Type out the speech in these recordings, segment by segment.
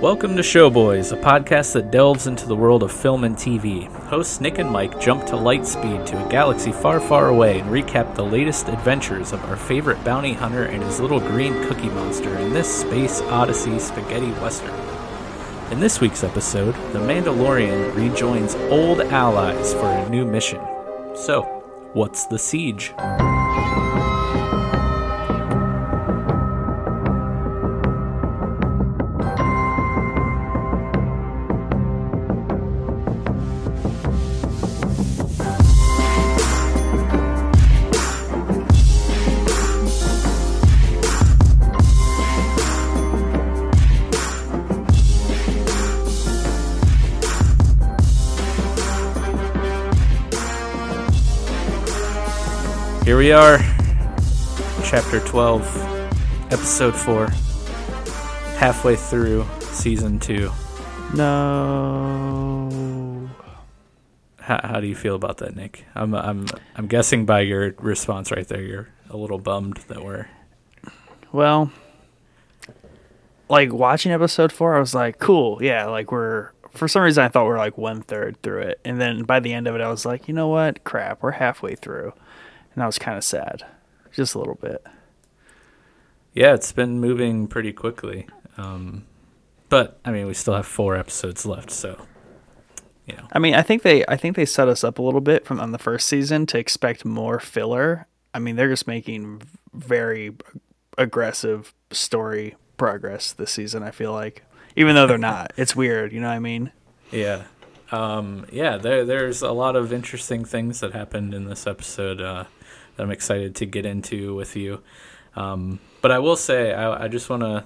Welcome to Showboys, a podcast that delves into the world of film and TV. Hosts Nick and Mike jump to light speed to a galaxy far, far away and recap the latest adventures of our favorite bounty hunter and his little green cookie monster in this space odyssey spaghetti western. In this week's episode, the Mandalorian rejoins old allies for a new mission. So, what's the siege? We are, chapter 12, episode 4, halfway through season 2. No. How, how do you feel about that, Nick? I'm, I'm, I'm guessing by your response right there, you're a little bummed that we're. Well, like watching episode four, I was like, cool. Yeah, like we're. For some reason, I thought we are like one third through it. And then by the end of it, I was like, you know what? Crap, we're halfway through. And I was kind of sad. Just a little bit. Yeah, it's been moving pretty quickly. Um, but, I mean, we still have four episodes left, so. You know. I mean, I think they I think they set us up a little bit from on the first season to expect more filler. I mean, they're just making very aggressive story progress this season, I feel like even though they're not. It's weird, you know what I mean? Yeah. Um, yeah, there, there's a lot of interesting things that happened in this episode uh, that I'm excited to get into with you. Um, but I will say, I, I just want to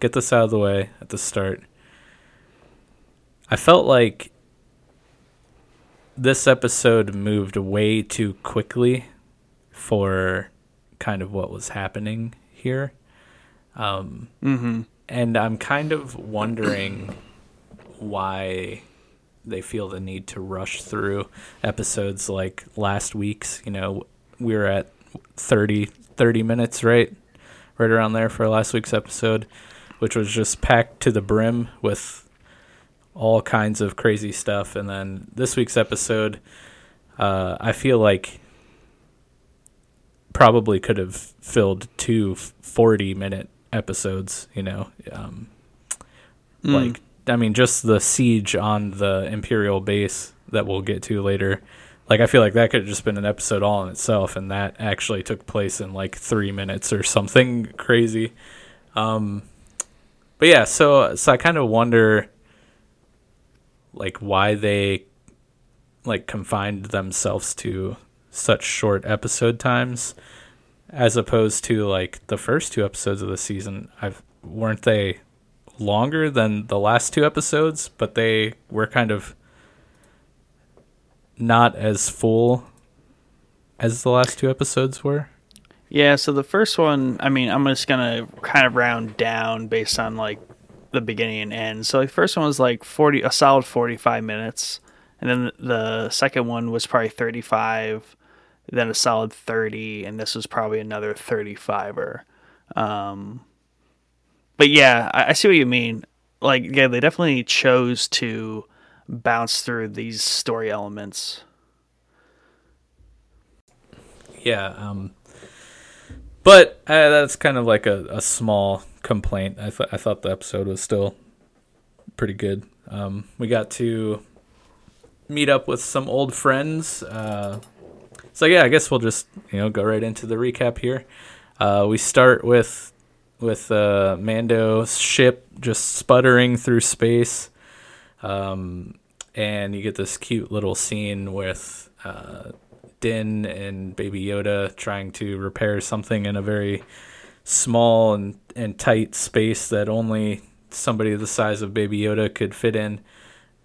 get this out of the way at the start. I felt like this episode moved way too quickly for kind of what was happening here. Um, mm-hmm and I'm kind of wondering why they feel the need to rush through episodes like last week's. You know, we were at 30, 30 minutes, right? Right around there for last week's episode, which was just packed to the brim with all kinds of crazy stuff. And then this week's episode, uh, I feel like probably could have filled two 40 minute episodes, you know. Um, mm. Like, I mean, just the siege on the Imperial base that we'll get to later. Like, I feel like that could have just been an episode all in itself, and that actually took place in like three minutes or something crazy. Um, but yeah, so so I kind of wonder, like, why they like confined themselves to such short episode times as opposed to like the first two episodes of the season. I've weren't they longer than the last two episodes, but they were kind of not as full as the last two episodes were. Yeah, so the first one, I mean, I'm just gonna kind of round down based on like the beginning and end. So the first one was like forty, a solid forty-five minutes, and then the second one was probably thirty-five then a solid 30 and this was probably another 35er um, but yeah I, I, see what you mean like yeah they definitely chose to bounce through these story elements. Yeah um, but uh, that's kind of like a, a small complaint. I, th- I thought the episode was still pretty good. Um, we got to meet up with some old friends uh, so yeah, I guess we'll just you know go right into the recap here. Uh, we start with with uh, Mando's ship just sputtering through space, um, and you get this cute little scene with uh, Din and Baby Yoda trying to repair something in a very small and, and tight space that only somebody the size of Baby Yoda could fit in.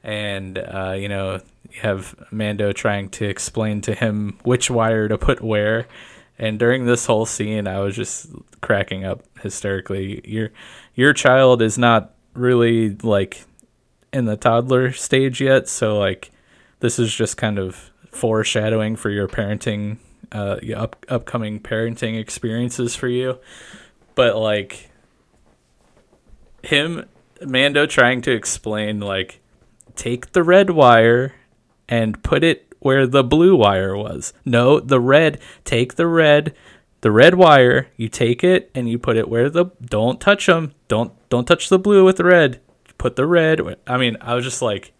And, uh, you know, you have Mando trying to explain to him which wire to put where. And during this whole scene, I was just cracking up hysterically. Your your child is not really like in the toddler stage yet, so like this is just kind of foreshadowing for your parenting, uh, your up, upcoming parenting experiences for you. But like him Mando trying to explain like take the red wire and put it where the blue wire was. No, the red, take the red, the red wire, you take it and you put it where the don't touch them. Don't don't touch the blue with the red. Put the red. I mean, I was just like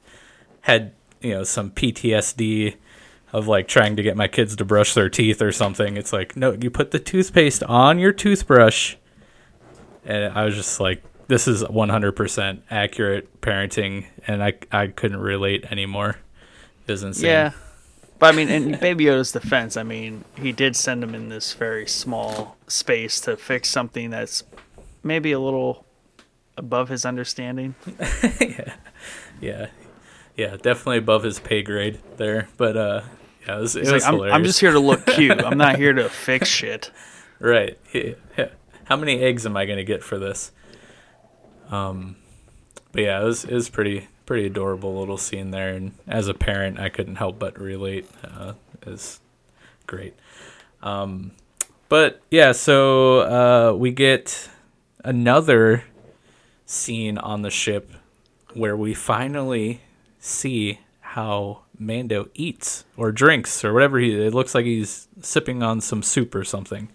had, you know, some PTSD of like trying to get my kids to brush their teeth or something. It's like, no, you put the toothpaste on your toothbrush. And I was just like, this is 100% accurate parenting, and I, I couldn't relate anymore. Was insane. Yeah. But I mean, in Baby Yoda's defense, I mean, he did send him in this very small space to fix something that's maybe a little above his understanding. yeah. Yeah. Yeah, definitely above his pay grade there. But uh yeah, it was, it was like, I'm, hilarious. I'm just here to look cute. I'm not here to fix shit. Right. Yeah. How many eggs am I going to get for this? Um, but yeah, it was it was pretty pretty adorable little scene there, and as a parent, I couldn't help but relate. Uh, is great. Um, but yeah, so uh, we get another scene on the ship where we finally see how Mando eats or drinks or whatever he. It looks like he's sipping on some soup or something.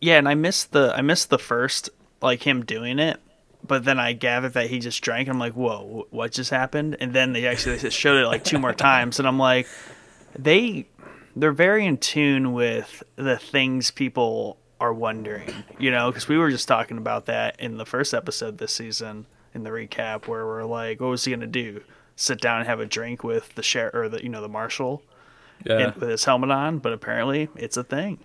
Yeah, and I missed the I missed the first like him doing it, but then I gathered that he just drank. I'm like, whoa, what just happened? And then they actually they showed it like two more times, and I'm like, they they're very in tune with the things people are wondering, you know, because we were just talking about that in the first episode this season in the recap where we're like, what was he gonna do? Sit down and have a drink with the sheriff or the you know the marshal Yeah. in, with his helmet on? But apparently, it's a thing.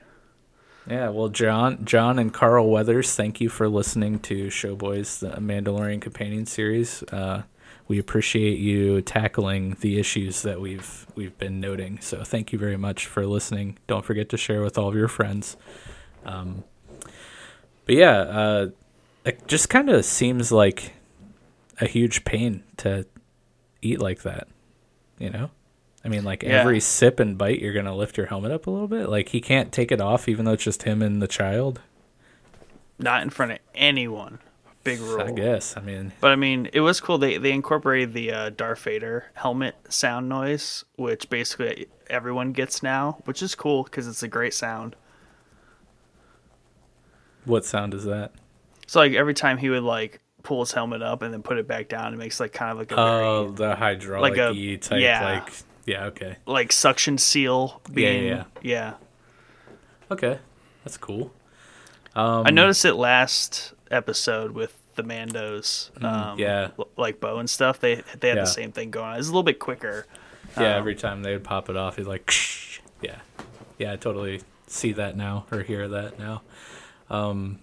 Yeah, well, John, John, and Carl Weathers, thank you for listening to Showboys, the Mandalorian companion series. Uh, we appreciate you tackling the issues that we've we've been noting. So, thank you very much for listening. Don't forget to share with all of your friends. Um, but yeah, uh, it just kind of seems like a huge pain to eat like that. You know. I mean, like Yeah. every sip and bite, you're gonna lift your helmet up a little bit. Like he can't take it off, even though it's just him and the child. Not in front of anyone. Big rule. I guess. I mean, But I mean, it was cool. They they incorporated the uh, Darth Vader helmet sound noise, which basically everyone gets now, which is cool because it's a great sound. What sound is that? So like every time he would like pull his helmet up and then put it back down, it makes like kind of like a Oh, very the hydraulic like a- type. yeah. Like, yeah. Okay. like suction seal Yeah, being yeah, yeah. Okay. That's cool. Um, I noticed it last episode with the Mandos, um, Mm, yeah. l- like bow and stuff. They they had Yeah. the same thing going on. It's a little bit quicker. Yeah. um, every time they would pop it off, he's like, yeah, yeah. I totally see that now or hear that now. Um,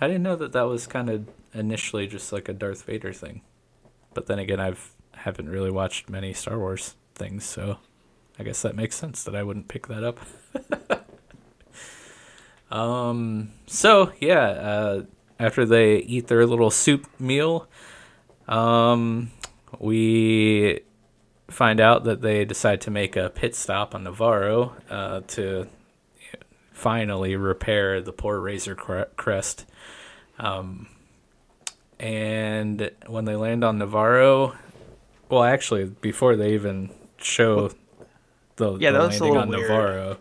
I didn't know that that was kind of initially just like a Darth Vader thing, but then again, I've haven't really watched many Star Wars things, so I guess that makes sense that I wouldn't pick that up. um. So yeah. Uh, after they eat their little soup meal, um, we find out that they decide to make a pit stop on Navarro uh, to finally repair the poor Razor Crest. Um, and when they land on Navarro, well, actually, before they even show the, Yeah, the that was a landing on weird. Navarro,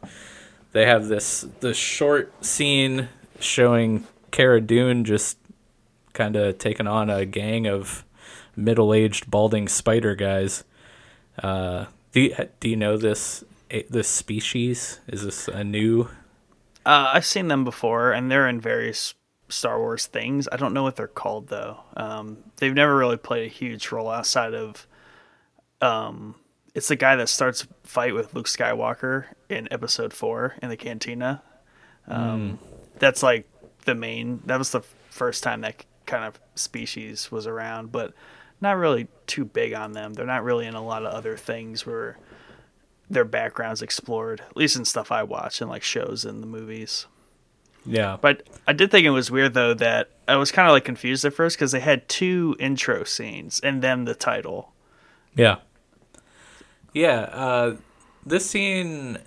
they have this this short scene showing Cara Dune just kind of taking on a gang of middle-aged balding spider guys. Uh, do you, do you know this eh, this species? Is this a new? Uh, I've seen them before, and they're in various Star Wars things. I don't know what they're called though. Um, they've never really played a huge role outside of. Um, it's the guy that starts fight with Luke Skywalker in Episode Four in the cantina. Um, That's like the main. That was the first time that kind of species was around, but not really too big on them. They're not really in a lot of other things where their backgrounds explored, at least in stuff I watch and like shows and the movies. Yeah, But I did think it was weird though that I was kind of like confused at first because they had two intro scenes and then the title. yeah, yeah. Uh, this scene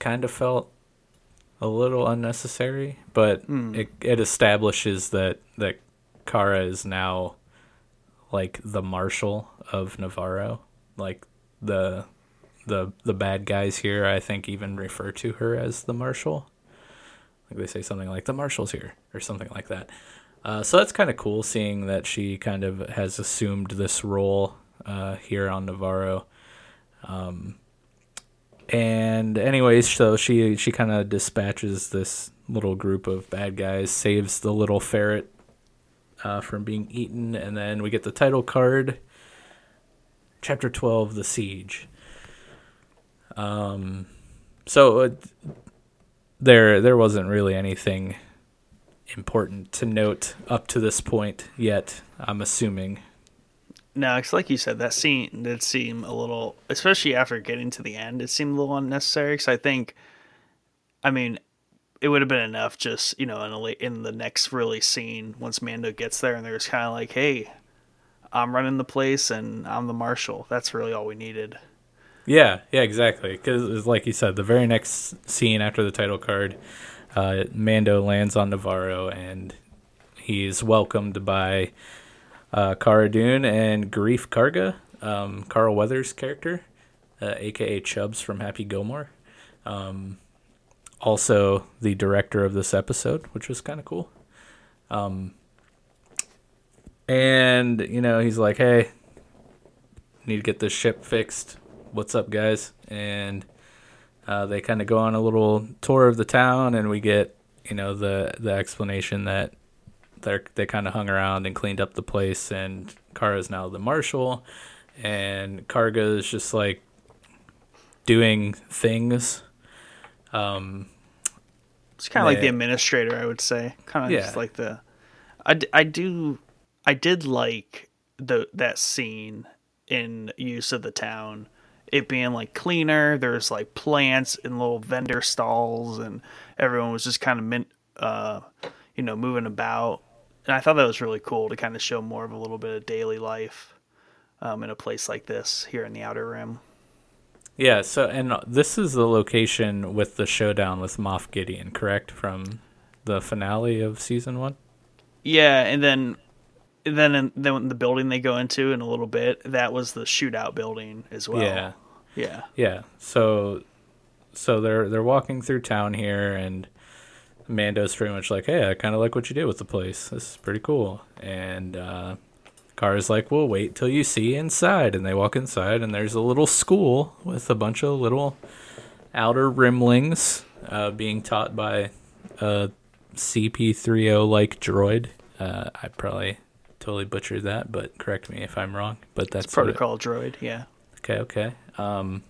kind of felt a little unnecessary, but it it establishes that that Cara is now like the marshal of Navarro. Like the the the bad guys here, I think, even refer to her as the marshal. Like they say something like the marshal's here or something like that. Uh, so that's kind of cool seeing that she kind of has assumed this role uh, here on Navarro. Um, and anyways, so she she kind of dispatches this little group of bad guys, saves the little ferret uh, from being eaten, and then we get the title card. Chapter twelve, the siege. Um, so uh, there there wasn't really anything important to note up to this point yet. I'm assuming. No, it's like you said, that scene did seem a little, especially after getting to the end, it seemed a little unnecessary. Because I think, I mean, it would have been enough just you know in a in the next really scene once Mando gets there and there's kind of like, hey, I'm running the place and I'm the marshal. That's really all we needed. Yeah, yeah, exactly. Because like you said, the very next scene after the title card, uh, Mando lands on Navarro and he's welcomed by uh, Cara Dune and Greef Karga, um, Carl Weathers' character, uh, aka Chubbs from Happy Gilmore. Um, also, the director of this episode, which was kind of cool. Um, and you know, he's like, "Hey, need to get this ship fixed. What's up, guys?" And uh, they kind of go on a little tour of the town, and we get you know the the explanation that they they kind of hung around and cleaned up the place, and Cara is now the marshal, and Karga is just like doing things. Um, It's kind of like the administrator, I would say. Kind of Yeah. just like the. I, I do, I did like the that scene in use of the town. It being like cleaner. There's like plants and little vendor stalls, and everyone was just kind of mint, uh, you know, moving about. And I thought that was really cool to kind of show more of a little bit of daily life um, in a place like this here in the Outer Rim. Yeah, so and this is the location with the showdown with Moff Gideon, correct? From the finale of season one. Yeah, and then then in, then the building they go into in a little bit, that was the shootout building as well. Yeah, Yeah. yeah. So, so they're they're walking through town here, and Mando's pretty much like, "Hey, I kind of like what you did with the place. This is pretty cool." And uh, Cara's like, "Well, wait till you see inside." And they walk inside, and there's a little school with a bunch of little outer rimlings uh, being taught by a CP30 like droid. Uh, I probably totally butchered that, but correct me if I'm wrong. But that's what it- Protocol droid, yeah. Okay, okay. Um,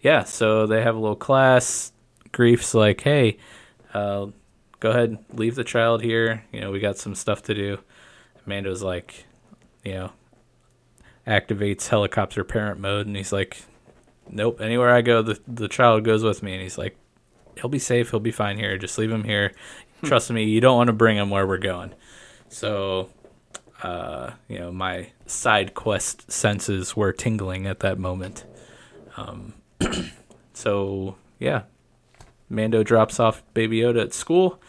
yeah, so they have a little class. Greef's like, hey, uh, go ahead, leave the child here. You know, we got some stuff to do. Amanda's like, you know, activates helicopter parent mode, and he's like, nope, anywhere I go, the the child goes with me, and he's like, he'll be safe, he'll be fine here. Just leave him here. Trust me, you don't want to bring him where we're going. So uh, you know, my side quest senses were tingling at that moment. Um, so yeah, Mando drops off Baby Yoda at school,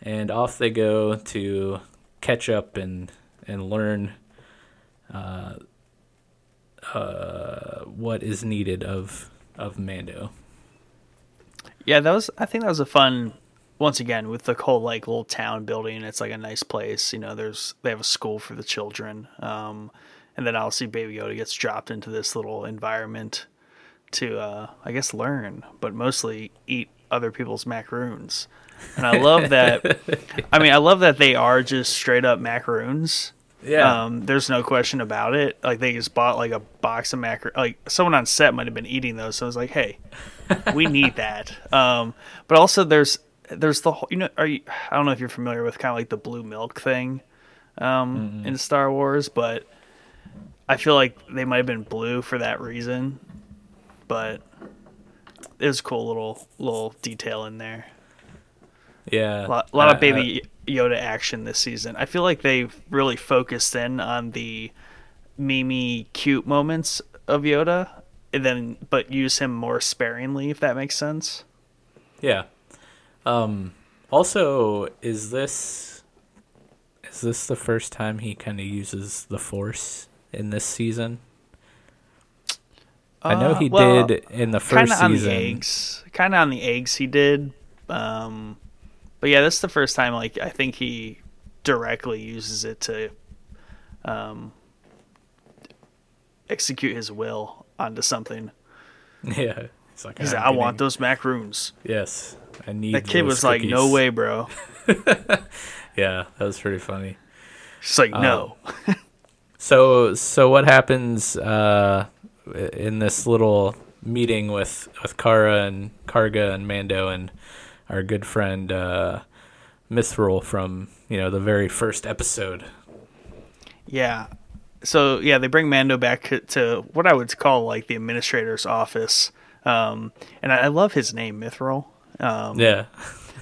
and off they go to catch up and and learn uh, uh, what is needed of of Mando. Yeah, that was I think that was a fun once again with the whole like little town building, it's like a nice place. You know, there's they have a school for the children. Um and then obviously Baby Yoda gets dropped into this little environment to uh I guess learn, but mostly eat other people's macaroons. And I love that I mean, I love that they are just straight up macaroons. Yeah. Um, there's no question about it. Like they just bought like a box of macar. Like someone on set might have been eating those. So I was like, hey, we need that. Um, but also there's there's the whole. You know, are you? I don't know if you're familiar with kind of like the blue milk thing um, in Star Wars, but I feel like they might have been blue for that reason. But it was a cool little little detail in there. yeah, A lot, a lot of Baby Yoda action this season. I feel like they've really focused in on the Mimi cute moments of Yoda, and then but use him more sparingly, if that makes sense. Yeah. Um, also, is this is this the first time he kind of uses the Force in this season? I know Uh, he well, did in the first Kind of on the season. eggs. Kind of on the eggs he did. Um, but yeah, this is the first time. Like I think he directly uses it to um, execute his will onto something. Yeah, he's like, He's "I'm like, I want those macaroons. Yes, I need. That kid was like, no way, bro. Yeah, that was pretty funny. She's like, no. So, so what happens uh, in this little meeting with with Cara and Karga and Mando and our good friend uh, Mithril from you know the very first episode? Yeah. So yeah, they bring Mando back to, to what I would call like the administrator's office, um, and I, I love his name, Mithril. Um, Yeah,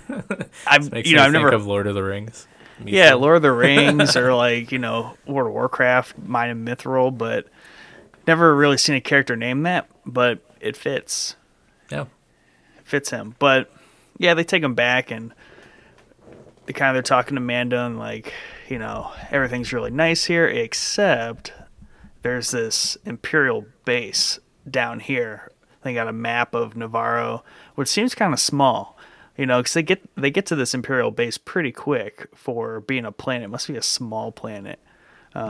I've you know me I've think never of Lord of the Rings. yeah Mithril. Lord of the Rings or like you know World of Warcraft, mine and Mithril, but never really seen a character named that. But it fits, yeah, it fits him. But yeah, they take him back and they kind of they're talking to Mando and like you know everything's really nice here except there's this Imperial base down here. They got a map of Navarro, which seems kind of small, you know, because they get they get to this Imperial base pretty quick for being a planet. It must be a small planet,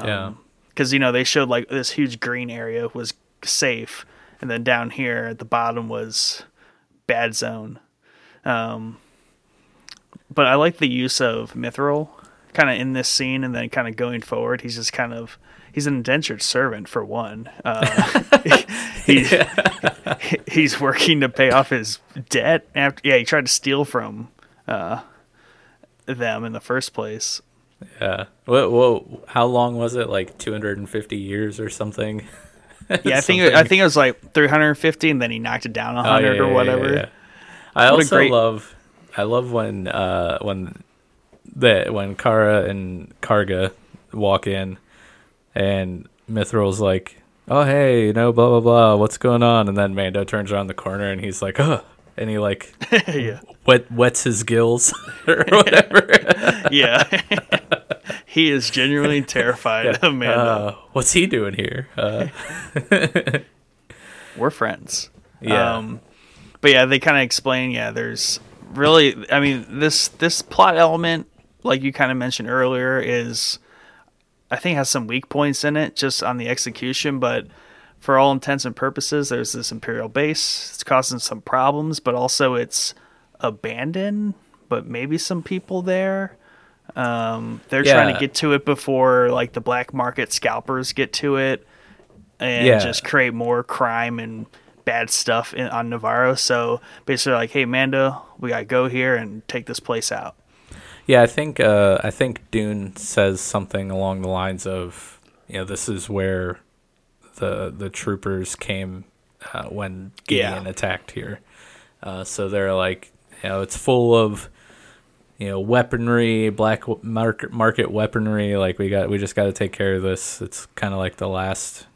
yeah. because you know they showed like this huge green area was safe, and then down here at the bottom was bad zone. Um, but I like the use of Mithril kind of in this scene, and then kind of going forward, he's just kind of he's an indentured servant for one. Uh, he, he's working to pay off his debt after yeah he tried to steal from uh, them in the first place. Yeah. What? What? How long was it? Like 250 years or something? Yeah, I think it, I think it was like 350, and then he knocked it down a Oh, hundred yeah, or whatever. yeah, yeah. I What also great- love. I love when uh when the when Cara and Karga walk in, and Mithril's like, "Oh hey, you know, blah blah blah, what's going on?" And then Mando turns around the corner and he's like, "Oh," and he like yeah, wet wets his gills or whatever. yeah. he is genuinely terrified of Mando. Uh, what's he doing here? Uh, We're friends. yeah. Um, but yeah, they kind of explain. Yeah, there's really. I mean, this this plot element, like you kind of mentioned earlier, is I think has some weak points in it, just on the execution. But for all intents and purposes, there's this imperial base. It's causing some problems, but also it's abandoned. But maybe some people there. Um, they're trying to get to it before like the black market scalpers get to it and Yeah. just create more crime and bad stuff in, on Navarro. So basically, like, hey, Mando, we gotta go here and take this place out. Yeah, I think uh, I think Dune says something along the lines of, you know, this is where the the troopers came uh, when Gideon Yeah. attacked here. Uh, so they're like, you know, it's full of, you know, weaponry, black market market weaponry. Like we got, we just got to take care of this. It's kind of like the last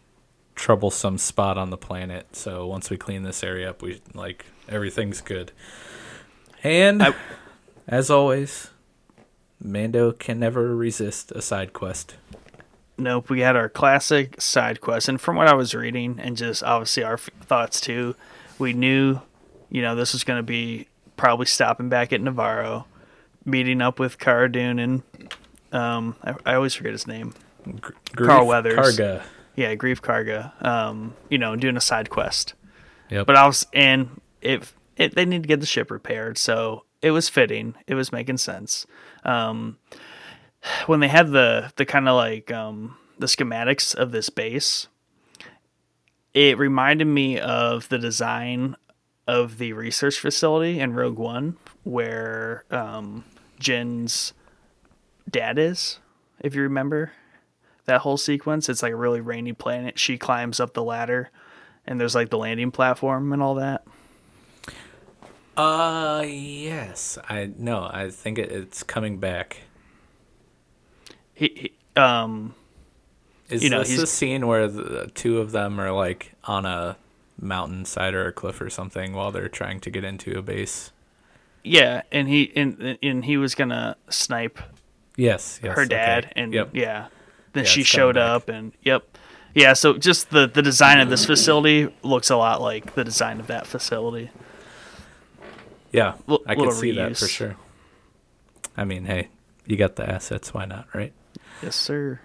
troublesome spot on the planet. So once we clean this area up, we like everything's good. And I- as always, Mando can never resist a side quest. Nope, we had our classic side quest, and from what I was reading, and just obviously our f- thoughts too, we knew, you know, this was going to be probably stopping back at Navarro, meeting up with Cara Dune and um, I, I always forget his name. Gr- Carl Weathers. Karga. Yeah, Greef Karga. Um, you know, doing a side quest. Yep. But I was, and it, it, they need to get the ship repaired, so it was fitting. It was making sense. Um, when they had the the kind of like um, the schematics of this base, it reminded me of the design of the research facility in Rogue One, where um, Jyn's dad is. If you remember that whole sequence, it's like a really rainy planet. She climbs up the ladder, and there's like the landing platform and all that. Uh, yes. I no. I think it, it's coming back. He, he um, Is You know, this he's- the scene where the two of them are like on a mountainside or a cliff or something while they're trying to get into a base? yeah, and he and and he was gonna snipe Yes, yes. her okay. dad, and Yep. yeah, then Yeah, she showed back. up, and yep, yeah. So just the the design of this facility looks a lot like the design of that facility. Yeah, L- I can see that for sure. I mean, hey, you got the assets, why not, right? Yes, sir.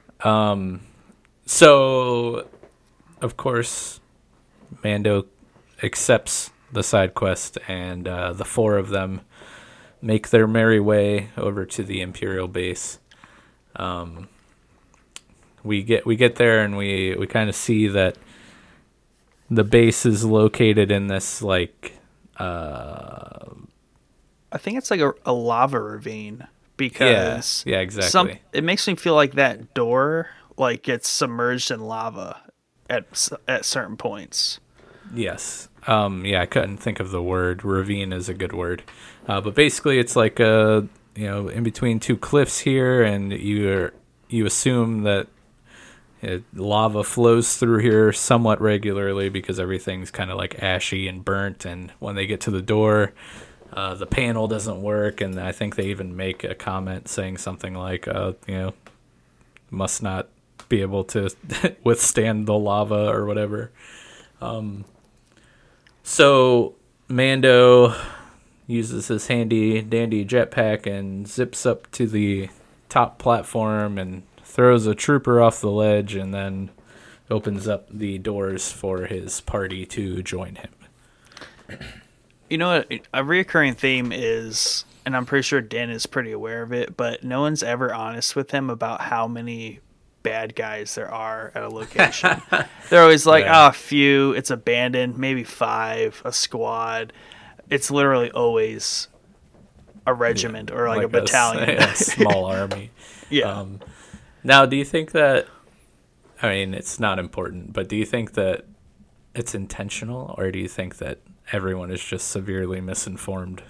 So, of course, Mando accepts the side quest, and uh, the four of them make their merry way over to the Imperial base. Um, we get we get there, and we we kind of see that the base is located in this like uh, I think it's like a, a lava ravine because yeah, exactly. some it makes me feel like that door like gets submerged in lava at at certain points. Yes. Um, yeah, I couldn't think of the word. Ravine is a good word. Uh, but basically, it's like a you know in between two cliffs here, and you you assume that it, lava flows through here somewhat regularly because everything's kind of like ashy and burnt. And when they get to the door, uh, the panel doesn't work, and I think they even make a comment saying something like, uh, you know, must not be able to withstand the lava or whatever. So Mando uses his handy dandy jetpack and zips up to the top platform and throws a trooper off the ledge and then opens up the doors for his party to join him. You know? A reoccurring theme is, and I'm pretty sure Dan is pretty aware of it, but no one's ever honest with him about how many bad guys there are at a location. They're always like, Yeah. "Ah, a few. It's abandoned. Maybe five. A squad." It's literally always a regiment or like, a battalion. a small army. yeah. Um, now, do you think that? I mean, it's not important, but do you think that it's intentional, or do you think that everyone is just severely misinformed?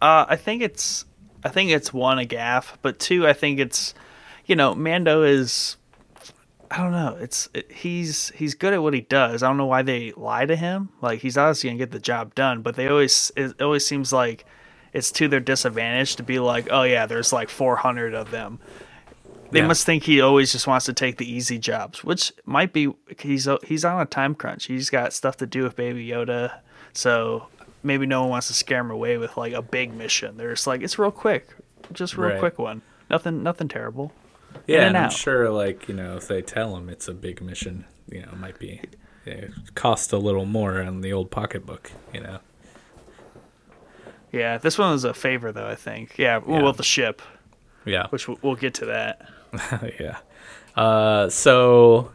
Uh, I think it's I think it's one a gaff, but two I think it's you know Mando is I don't know it's it, he's he's good at what he does. I don't know why they lie to him. Like he's obviously gonna get the job done, but they always it always seems like it's to their disadvantage to be like, oh yeah, there's like 400 of them. They Yeah. must think he always just wants to take the easy jobs, which might be he's he's on a time crunch. He's got stuff to do with Baby Yoda, so maybe no one wants to scare him away with like a big mission. They're just like it's real quick, just real Right. quick one. Nothing, nothing terrible. Yeah, and I'm out. sure, like you know, if they tell him it's a big mission, you know, it might be yeah, cost a little more on the old pocketbook, you know. Yeah, this one was a favor though. I think. Yeah, well, Yeah. with the ship, Yeah, which we'll, we'll get to that. yeah. Uh, so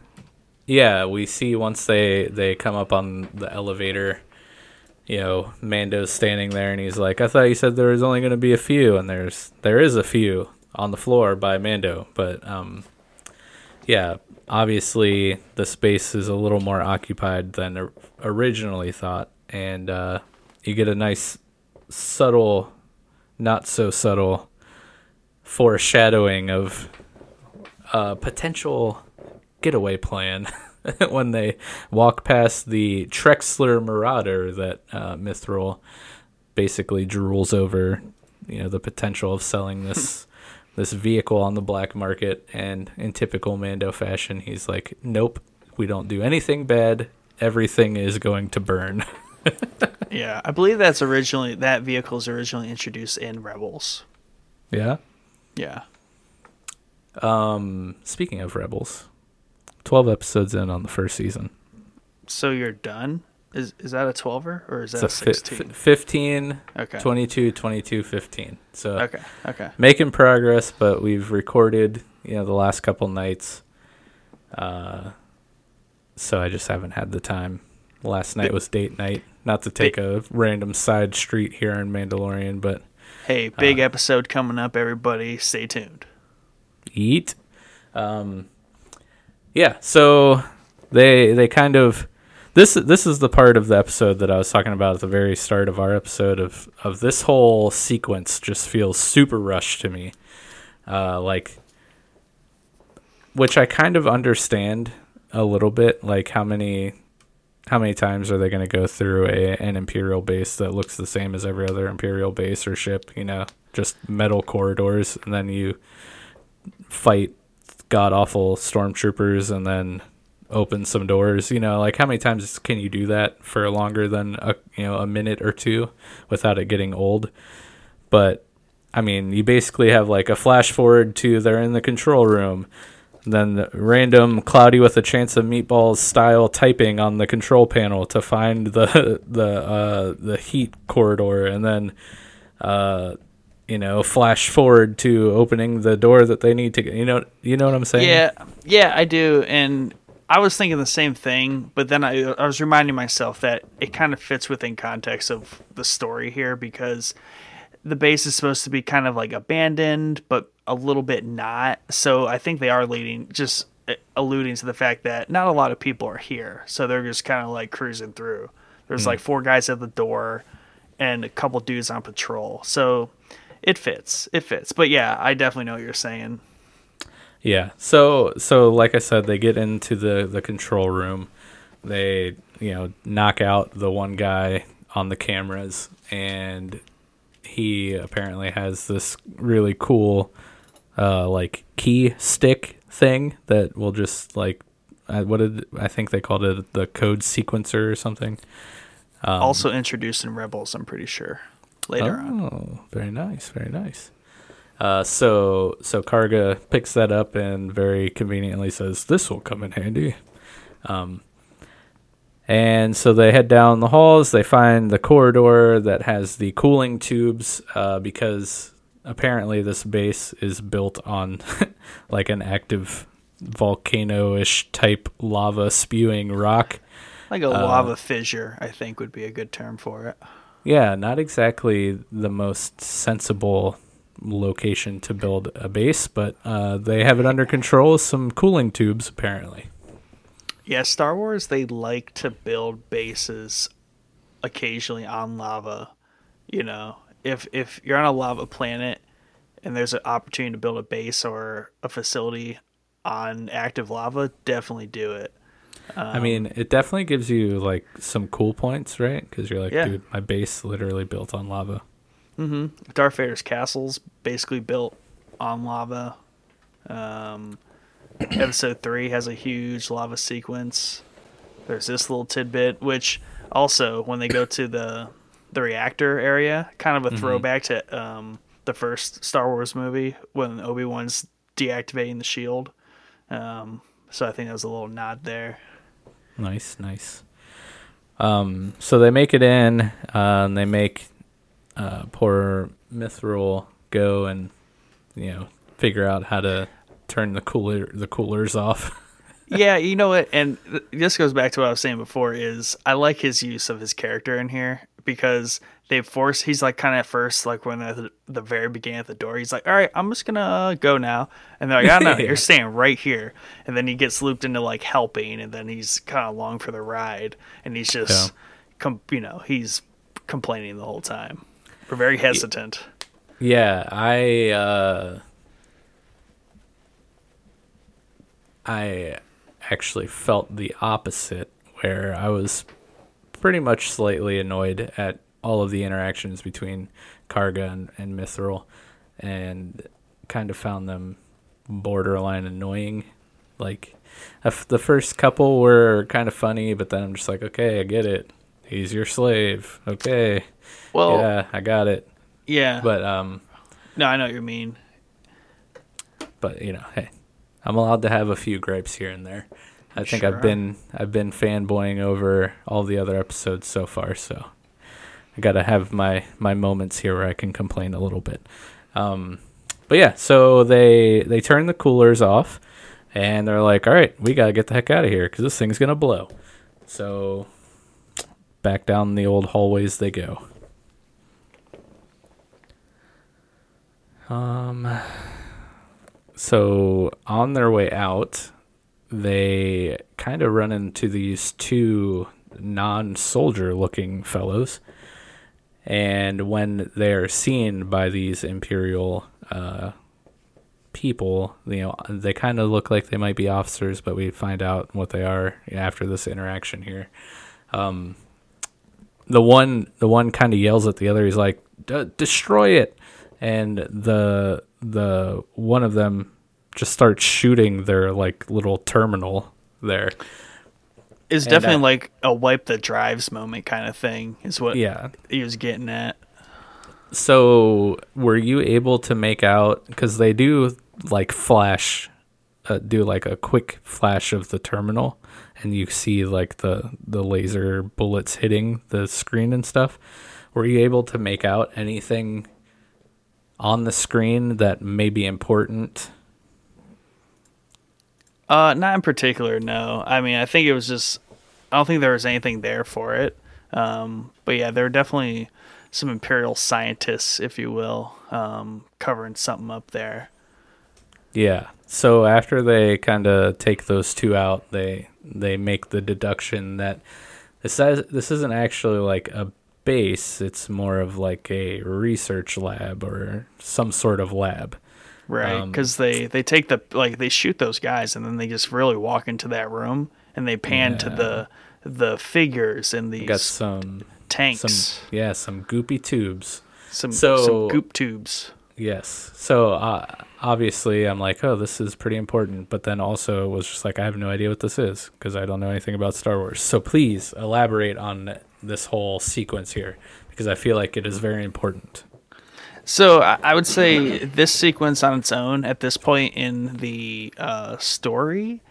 yeah, we see once they they come up on the elevator, you know, Mando's standing there and he's like, "I thought you said there was only going to be a few," and there's there is a few on the floor by Mando, but um, yeah, obviously the space is a little more occupied than originally thought, and uh, you get a nice subtle, not so subtle foreshadowing of a potential getaway plan when they walk past the Trexler Marauder that uh, Mithril basically drools over, you know, the potential of selling this this vehicle on the black market. And in typical Mando fashion, he's like, "Nope, we don't do anything bad. Everything is going to burn." Yeah, I believe that's originally that vehicle is originally introduced in Rebels. yeah. Yeah. Um, speaking of Rebels, twelve episodes in on the first season. So you're done? Is is that a 12er or is that It's a a 16? fi- 15, okay. 22, 22, 15. So Okay. Okay. making progress, but we've recorded, you know, the last couple nights. Uh, so I just haven't had the time. Last night was date night. Not to take a random side street here in Mandalorian, but Hey, big episode coming up, everybody. Stay tuned. Eat. Um, yeah, so they they kind of this this is the part of the episode that I was talking about at the very start of our episode of of this whole sequence just feels super rushed to me. Uh, like which I kind of understand a little bit like how many how many times are they going to go through a an imperial base that looks the same as every other imperial base or ship? You know, just metal corridors, and then you fight god awful stormtroopers, and then open some doors. You know, like how many times can you do that for longer than a you know a minute or two without it getting old? But I mean, you basically have like a flash forward to they're in the control room then the random cloudy with a chance of meatballs style typing on the control panel to find the the uh, the heat corridor, and then uh, you know flash forward to opening the door that they need to. get. You know, you know what I'm saying? Yeah, yeah, I do, and I was thinking the same thing, but then I, I was reminding myself that it kind of fits within context of the story here because the base is supposed to be kind of like abandoned, but a little bit not. So I think they are leading, just uh, alluding to the fact that not a lot of people are here. So they're just kind of like cruising through. There's mm. like four guys at the door and a couple dudes on patrol. So it fits. It fits. But yeah, I definitely know what you're saying. Yeah. So so like I said, they get into the the control room. They, you know, knock out the one guy on the cameras and he apparently has this really cool uh, like key stick thing that will just like uh, what did I think they called it the code sequencer or something. Um, also introduced in Rebels, I'm pretty sure. Later on. oh, on. very nice, very nice. Uh, so so Karga picks that up and very conveniently says, "This will come in handy." Um, and so they head down the halls. They find the corridor that has the cooling tubes uh, because apparently this base is built on like an active volcano-ish type lava spewing rock like a uh, lava fissure i think would be a good term for it yeah not exactly the most sensible location to build a base but uh, they have it under control with some cooling tubes apparently yeah star wars they like to build bases occasionally on lava you know if if you're on a lava planet and there's an opportunity to build a base or a facility on active lava, definitely do it. Um, I mean, it definitely gives you like some cool points, right? Because you're like, yeah. dude, my base literally built on lava. Mm-hmm. Darth Vader's castle's basically built on lava. Um, episode three has a huge lava sequence. There's this little tidbit, which also when they go to the the reactor area, kind of a mm-hmm. throwback to um, the first Star Wars movie when Obi Wan's deactivating the shield. Um, so I think that was a little nod there. Nice, nice. Um, so they make it in, uh, and they make uh, poor Mithril go and you know figure out how to turn the cooler the coolers off. yeah, you know what, and this goes back to what I was saying before. Is I like his use of his character in here because they force he's like kind of at first like when at the, the, very beginning at the door he's like all right i'm just gonna go now and they're like oh no yeah. you're staying right here and then he gets looped into like helping and then he's kind of along for the ride and he's just yeah. com- you know he's complaining the whole time we're very hesitant yeah i uh i actually felt the opposite where i was pretty much slightly annoyed at all of the interactions between Karga and, and Mythrol and kind of found them borderline annoying. Like, the first couple were kind of funny, but then I'm just like, okay, I get it. He's your slave. Okay. Well, yeah, I got it. Yeah. But, um, no, I know what you mean. But, you know, hey, I'm allowed to have a few gripes here and there. I think sure. I've been I've been fanboying over all the other episodes so far, so I gotta have my my moments here where I can complain a little bit. Um, but yeah, so they they turn the coolers off, and they're like, "All right, we gotta get the heck out of here because this thing's gonna blow." So back down the old hallways they go. Um. So on their way out, they kind of run into these two non soldier looking fellows. And when they're seen by these Imperial uh, people, you know, they kind of look like they might be officers, but we find out what they are after this interaction here. um, the one the one kind of yells at the other. He's like, "Destroy it!" And the the one of them just start shooting their like little terminal there. It's And definitely like a wipe the drives moment kind of thing. Is what Yeah. he was getting at. So, were you able to make out because they do like flash, uh, do like a quick flash of the terminal, and you see like the the laser bullets hitting the screen and stuff. Were you able to make out anything on the screen that may be important? Uh, not in particular. No. I mean, I think it was just. I don't think there was anything there for it. Um, but yeah, there are definitely some imperial scientists, if you will, um, covering something up there. Yeah. So after they kind of take those two out, they they make the deduction that this says this isn't actually like a base. It's more of like a research lab or some sort of lab. Right, Um, because they they take the like they shoot those guys and then they just really walk into that room and they pan to the the figures in We these got some tanks, some some yeah some goopy tubes. some, so- goop tubes. Yes. So uh, obviously, I'm like, oh, this is pretty important. But then also, it was just like, I have no idea what this is because I don't know anything about Star Wars. So please elaborate on this whole sequence here because I feel like it is very important. So I, would say this sequence on its own at this point in the uh, story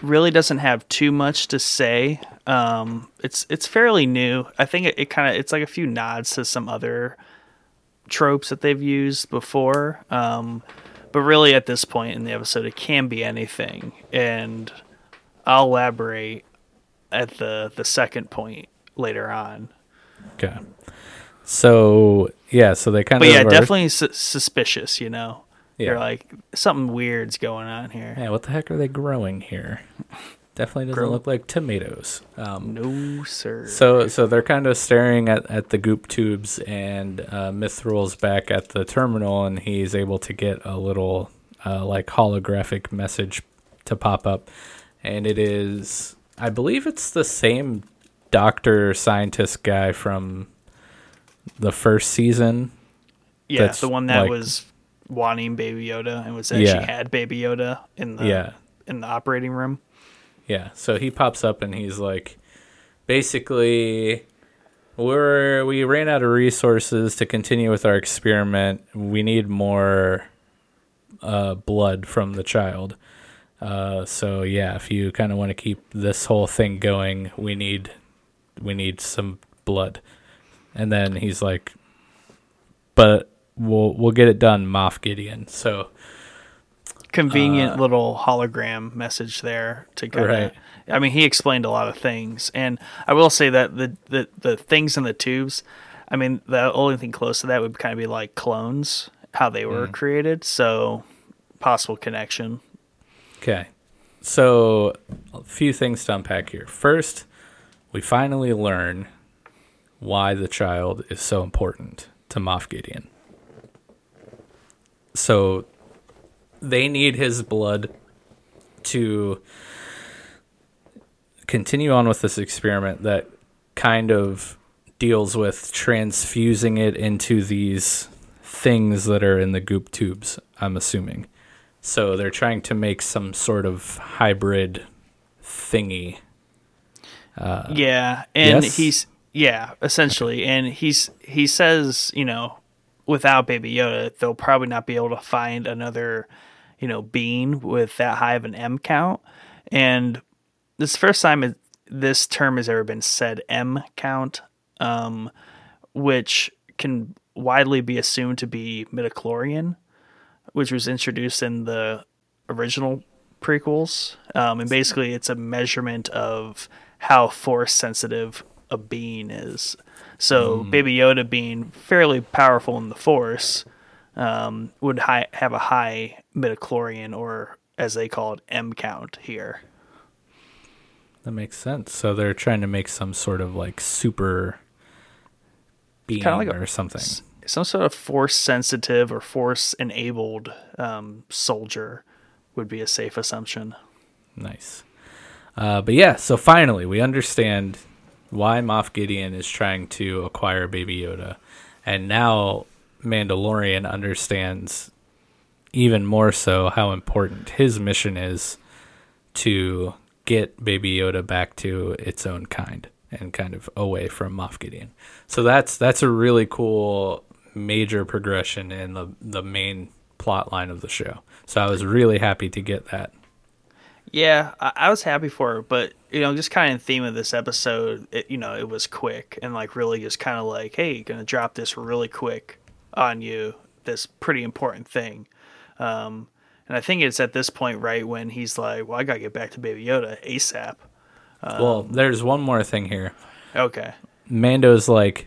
really doesn't have too much to say. Um, it's it's fairly new. I think it, it kind of it's like a few nods to some other tropes that they've used before. Um, but really, at this point in the episode, it can be anything, and I'll elaborate at the the second point later on. Okay. So yeah, so they kind But of yeah, are- definitely su- suspicious. You know, Yeah. you're like something weird's going on here. Yeah, what the heck are they growing here? Definitely doesn't Grow- look like tomatoes. Um, No sir. So so they're kind of staring at, at the goop tubes, and uh, Mythrol's back at the terminal, and he's able to get a little uh, like holographic message to pop up, and it is I believe it's the same doctor scientist guy from the first season. yeah, that's the one that like- was wanting Baby Yoda and was actually Yeah. had Baby Yoda in the Yeah. in the operating room. Yeah, so he pops up and he's like, basically, we're we ran out of resources to continue with our experiment. We need more uh, blood from the child. Uh, so yeah, if you kind of want to keep this whole thing going, we need we need some blood. And then he's like, but we'll we'll get it done, Moff Gideon. So Convenient little hologram message there to kind of. Uh, Right. I mean, he explained a lot of things, and I will say that the the the things in the tubes. I mean, the only thing close to that would kind of be like clones, how they Mm. were created. So, possible connection. Okay. So, a few things to unpack here. First, we finally learn why the child is so important to Moff Gideon. So, they need his blood to continue on with this experiment that kind of deals with transfusing it into these things that are in the goop tubes, I'm assuming. So they're trying to make some sort of hybrid thingy. Yeah, and Uh, yes? he's yeah, essentially, and he's he says you know without Baby Yoda, they'll probably not be able to find another you know being with that high of an M count, and this is the first time this term has ever been said M count, um, which can widely be assumed to be midichlorian, which was introduced in the original prequels. Um, and basically, it's a measurement of how force sensitive a being is. So, Baby Yoda being fairly powerful in the force um, would hi- have a high midichlorian, or as they call it, M count here. That makes sense. So they're trying to make some sort of like super being Kinda like a- or something. Some sort of force sensitive or force enabled um, soldier would be a safe assumption. Nice. Uh, but yeah, so finally we understand why Moff Gideon is trying to acquire Baby Yoda, and now Mandalorian understands even more so how important his mission is to get Baby Yoda back to its own kind and kind of away from Moff Gideon. So that's that's a really cool major progression in the the main plot line of the show. So I was really happy to get that. Yeah, I, I was happy for it, but you know, just kind of theme of this episode, it, you know, it was quick and like really just kind of like, hey, gonna drop this really quick on you, this pretty important thing. Um, and I think it's at this point, right, when he's like, well, I gotta get back to Baby Yoda ASAP. Um, well, there's one more thing here. Okay. Mando's like,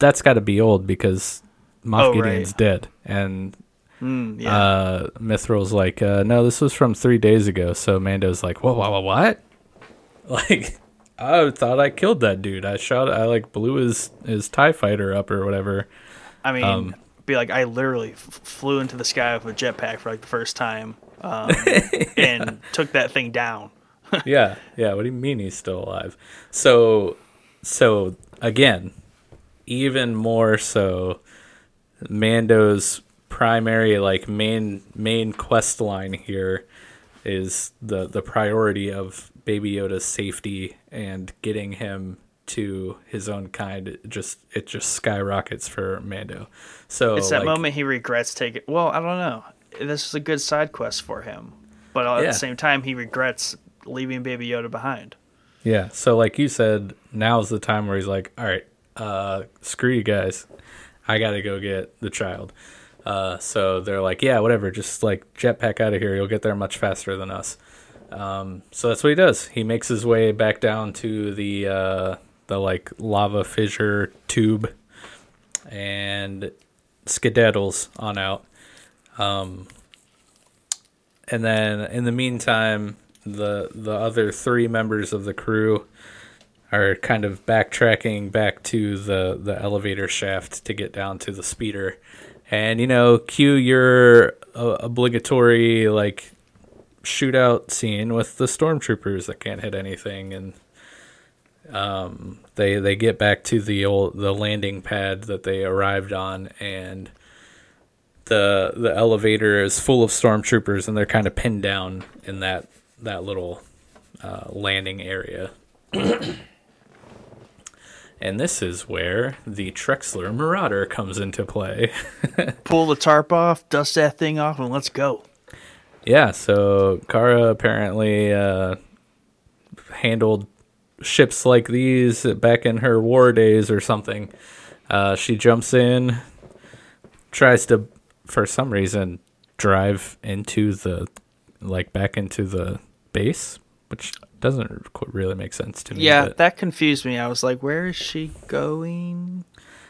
that's got to be old because Moff Oh, Gideon's right. dead, and Mm, yeah. uh, Mythrol's like, uh, no, this was from three days ago. So Mando's like, what, what, what, what? Like, I thought I killed that dude. I shot, I like blew his his Tie Fighter up or whatever. I mean, um, be like, I literally f- flew into the sky with a jetpack for like the first time, um, and took that thing down. yeah, yeah. What do you mean he's still alive? So, so again, even more so, Mando's primary like main main quest line here is the the priority of Baby Yoda's safety and getting him to his own kind. It just it just skyrockets for Mando. So It's that like, moment he regrets taking. Well, I don't know. This is a good side quest for him, but at Yeah. the same time, he regrets leaving Baby Yoda behind. Yeah. So like you said, now's the time where he's like, all right, uh, screw you guys. I got to go get the child. Uh, so they're like, yeah, whatever. Just like jetpack out of here. You'll get there much faster than us. Um, so that's what he does. He makes his way back down to the uh, the like lava fissure tube and skedaddles on out. Um, and then in the meantime, the the other three members of the crew are kind of backtracking back to the the elevator shaft to get down to the speeder. And you know, cue your uh, obligatory like shootout scene with the stormtroopers that can't hit anything and um, they they get back to the old the landing pad that they arrived on and the the elevator is full of stormtroopers and they're kind of pinned down in that that little uh, landing area. And this is where the Trexler Marauder comes into play. Pull the tarp off, dust that thing off, and let's go. yeah, so Cara apparently uh, handled ships like these back in her war days or something. Uh, she jumps in, tries to, for some reason, drive into the, like back into the base, which doesn't really make sense to me. Yeah, but- that confused me. I was like, where is she going?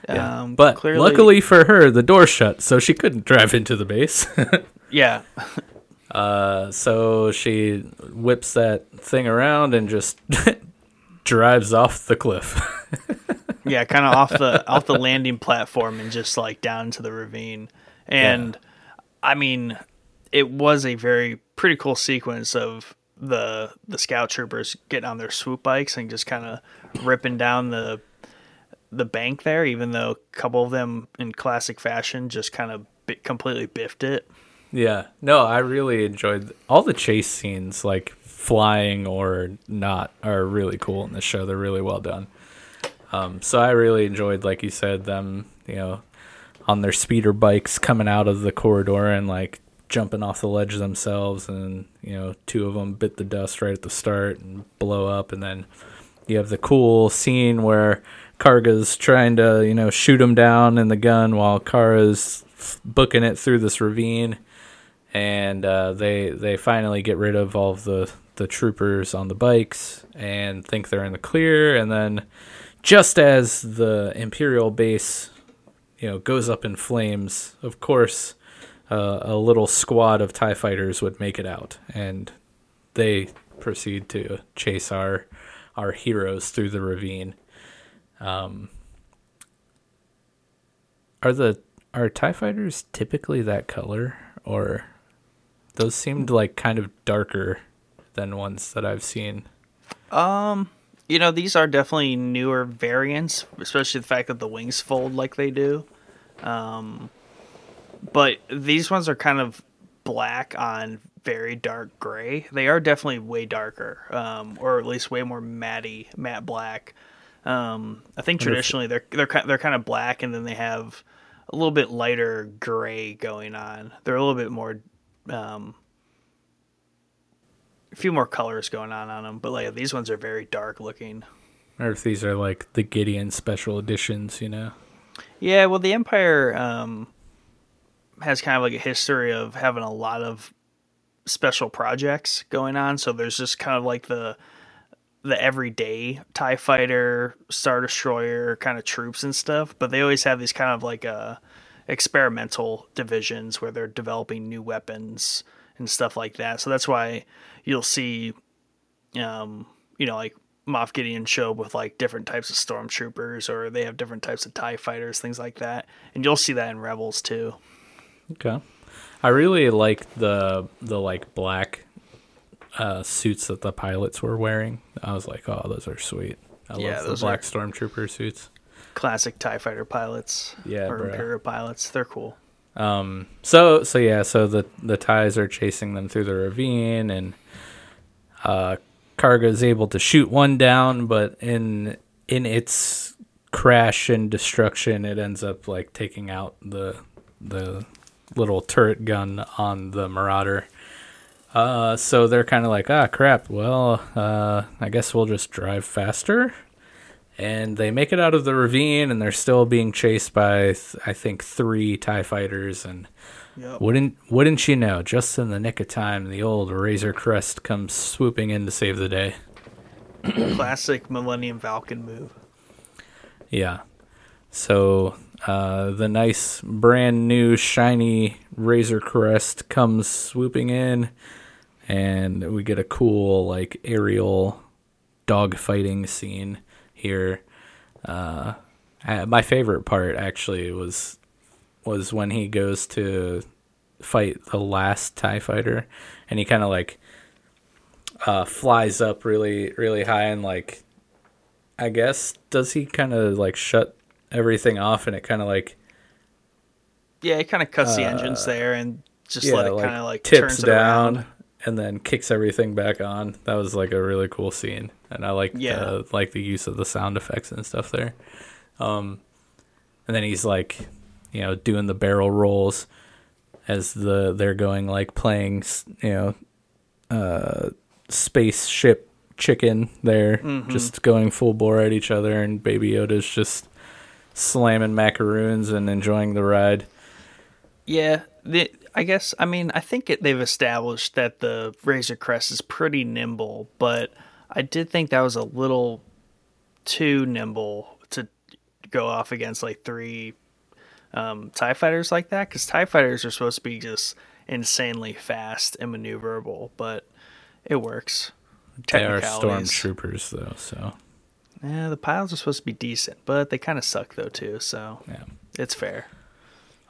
Yeah. Um, but clearly, luckily for her, the door shut, so she couldn't drive into the base. yeah, uh, so she whips that thing around and just drives off the cliff. yeah, kind of off the off the landing platform and just like down to the ravine. And I mean, it was a very pretty cool sequence of the the scout troopers getting on their swoop bikes and just kind of ripping down the the bank there. Even though a couple of them in classic fashion just kind of bi- completely biffed it. yeah, no, I really enjoyed all the chase scenes, like flying or not, are really cool in this show. They're really well done. Um, so I really enjoyed, like you said, them, you know, on their speeder bikes coming out of the corridor and like jumping off the ledge themselves and you know two of them bit the dust right at the start and blow up. And then you have the cool scene where Karga's trying to you know shoot him down in the gun while Cara's booking it through this ravine. And uh, they they finally get rid of all of the the troopers on the bikes and think they're in the clear. And then just as the imperial base you know goes up in flames of course uh, a little squad of tie fighters would make it out and they proceed to chase our our heroes through the ravine um are the are tie fighters typically that color or those seemed like kind of darker than ones that I've seen. Um, You know, these are definitely newer variants, especially the fact that the wings fold like they do. Um, but these ones are kind of black on very dark gray. They are definitely way darker, um, or at least way more matty, matte black. Um, I think traditionally they're they're they're kind of black, and then they have a little bit lighter gray going on. They're a little bit more, um, a few more colors going on on them. But like these ones are very dark looking. Or if these are like the Gideon special editions, you know? Yeah, well, the Empire um, has kind of like a history of having a lot of special projects going on. So there's just kind of like the the everyday Tie Fighter, Star Destroyer kind of troops and stuff, but they always have these kind of like uh, experimental divisions where they're developing new weapons and stuff like that. So that's why you'll see, um, you know, like Moff Gideon show with like different types of stormtroopers, or they have different types of Tie Fighters, things like that, and you'll see that in Rebels too. Okay. I really like the the like black uh, suits that the pilots were wearing. I was like, oh, those are sweet. I Yeah, love the those black stormtrooper suits. Classic Tie Fighter pilots, Yeah, or bro. Imperial pilots, they're cool. Um. So so yeah. So the the ties are chasing them through the ravine, and uh, Karga is able to shoot one down, but in in its crash and destruction, it ends up like taking out the the little turret gun on the Marauder. Uh, so they're kind of like, ah, crap. Well, uh, I guess we'll just drive faster. And they make it out of the ravine, and they're still being chased by, th- I think, three Tie fighters. And Yep. wouldn't wouldn't you know? Just in the nick of time, the old Razor Crest comes swooping in to save the day. Classic Millennium Falcon move. Yeah. So uh, the nice, brand new, shiny Razor Crest comes swooping in, and we get a cool, like, aerial dogfighting scene here. Uh, my favorite part actually was was when he goes to fight the last Tie Fighter, and he kind of like uh, flies up really, really high and like I guess does he kind of like shut everything off and it kind of like Yeah, it kind of cuts the engines there and just Uh, yeah let it like, kind of like tips down around. and then kicks everything back on. That was like a really cool scene and I like Yeah. the, like the use of the sound effects and stuff there. Um, and then he's like, you know, doing the barrel rolls as the they're going like playing, you know, uh, spaceship chicken there, Mm-hmm. just going full bore at each other, and Baby Yoda's just slamming macaroons and enjoying the ride. Yeah, the, I guess I mean I think it, they've established that the Razor Crest is pretty nimble, but I did think that was a little too nimble to go off against like three um, Tie fighters like that because Tie fighters are supposed to be just insanely fast and maneuverable, but it works. They are stormtroopers though, so Yeah, the piles are supposed to be decent, but they kind of suck though too, so yeah. it's fair.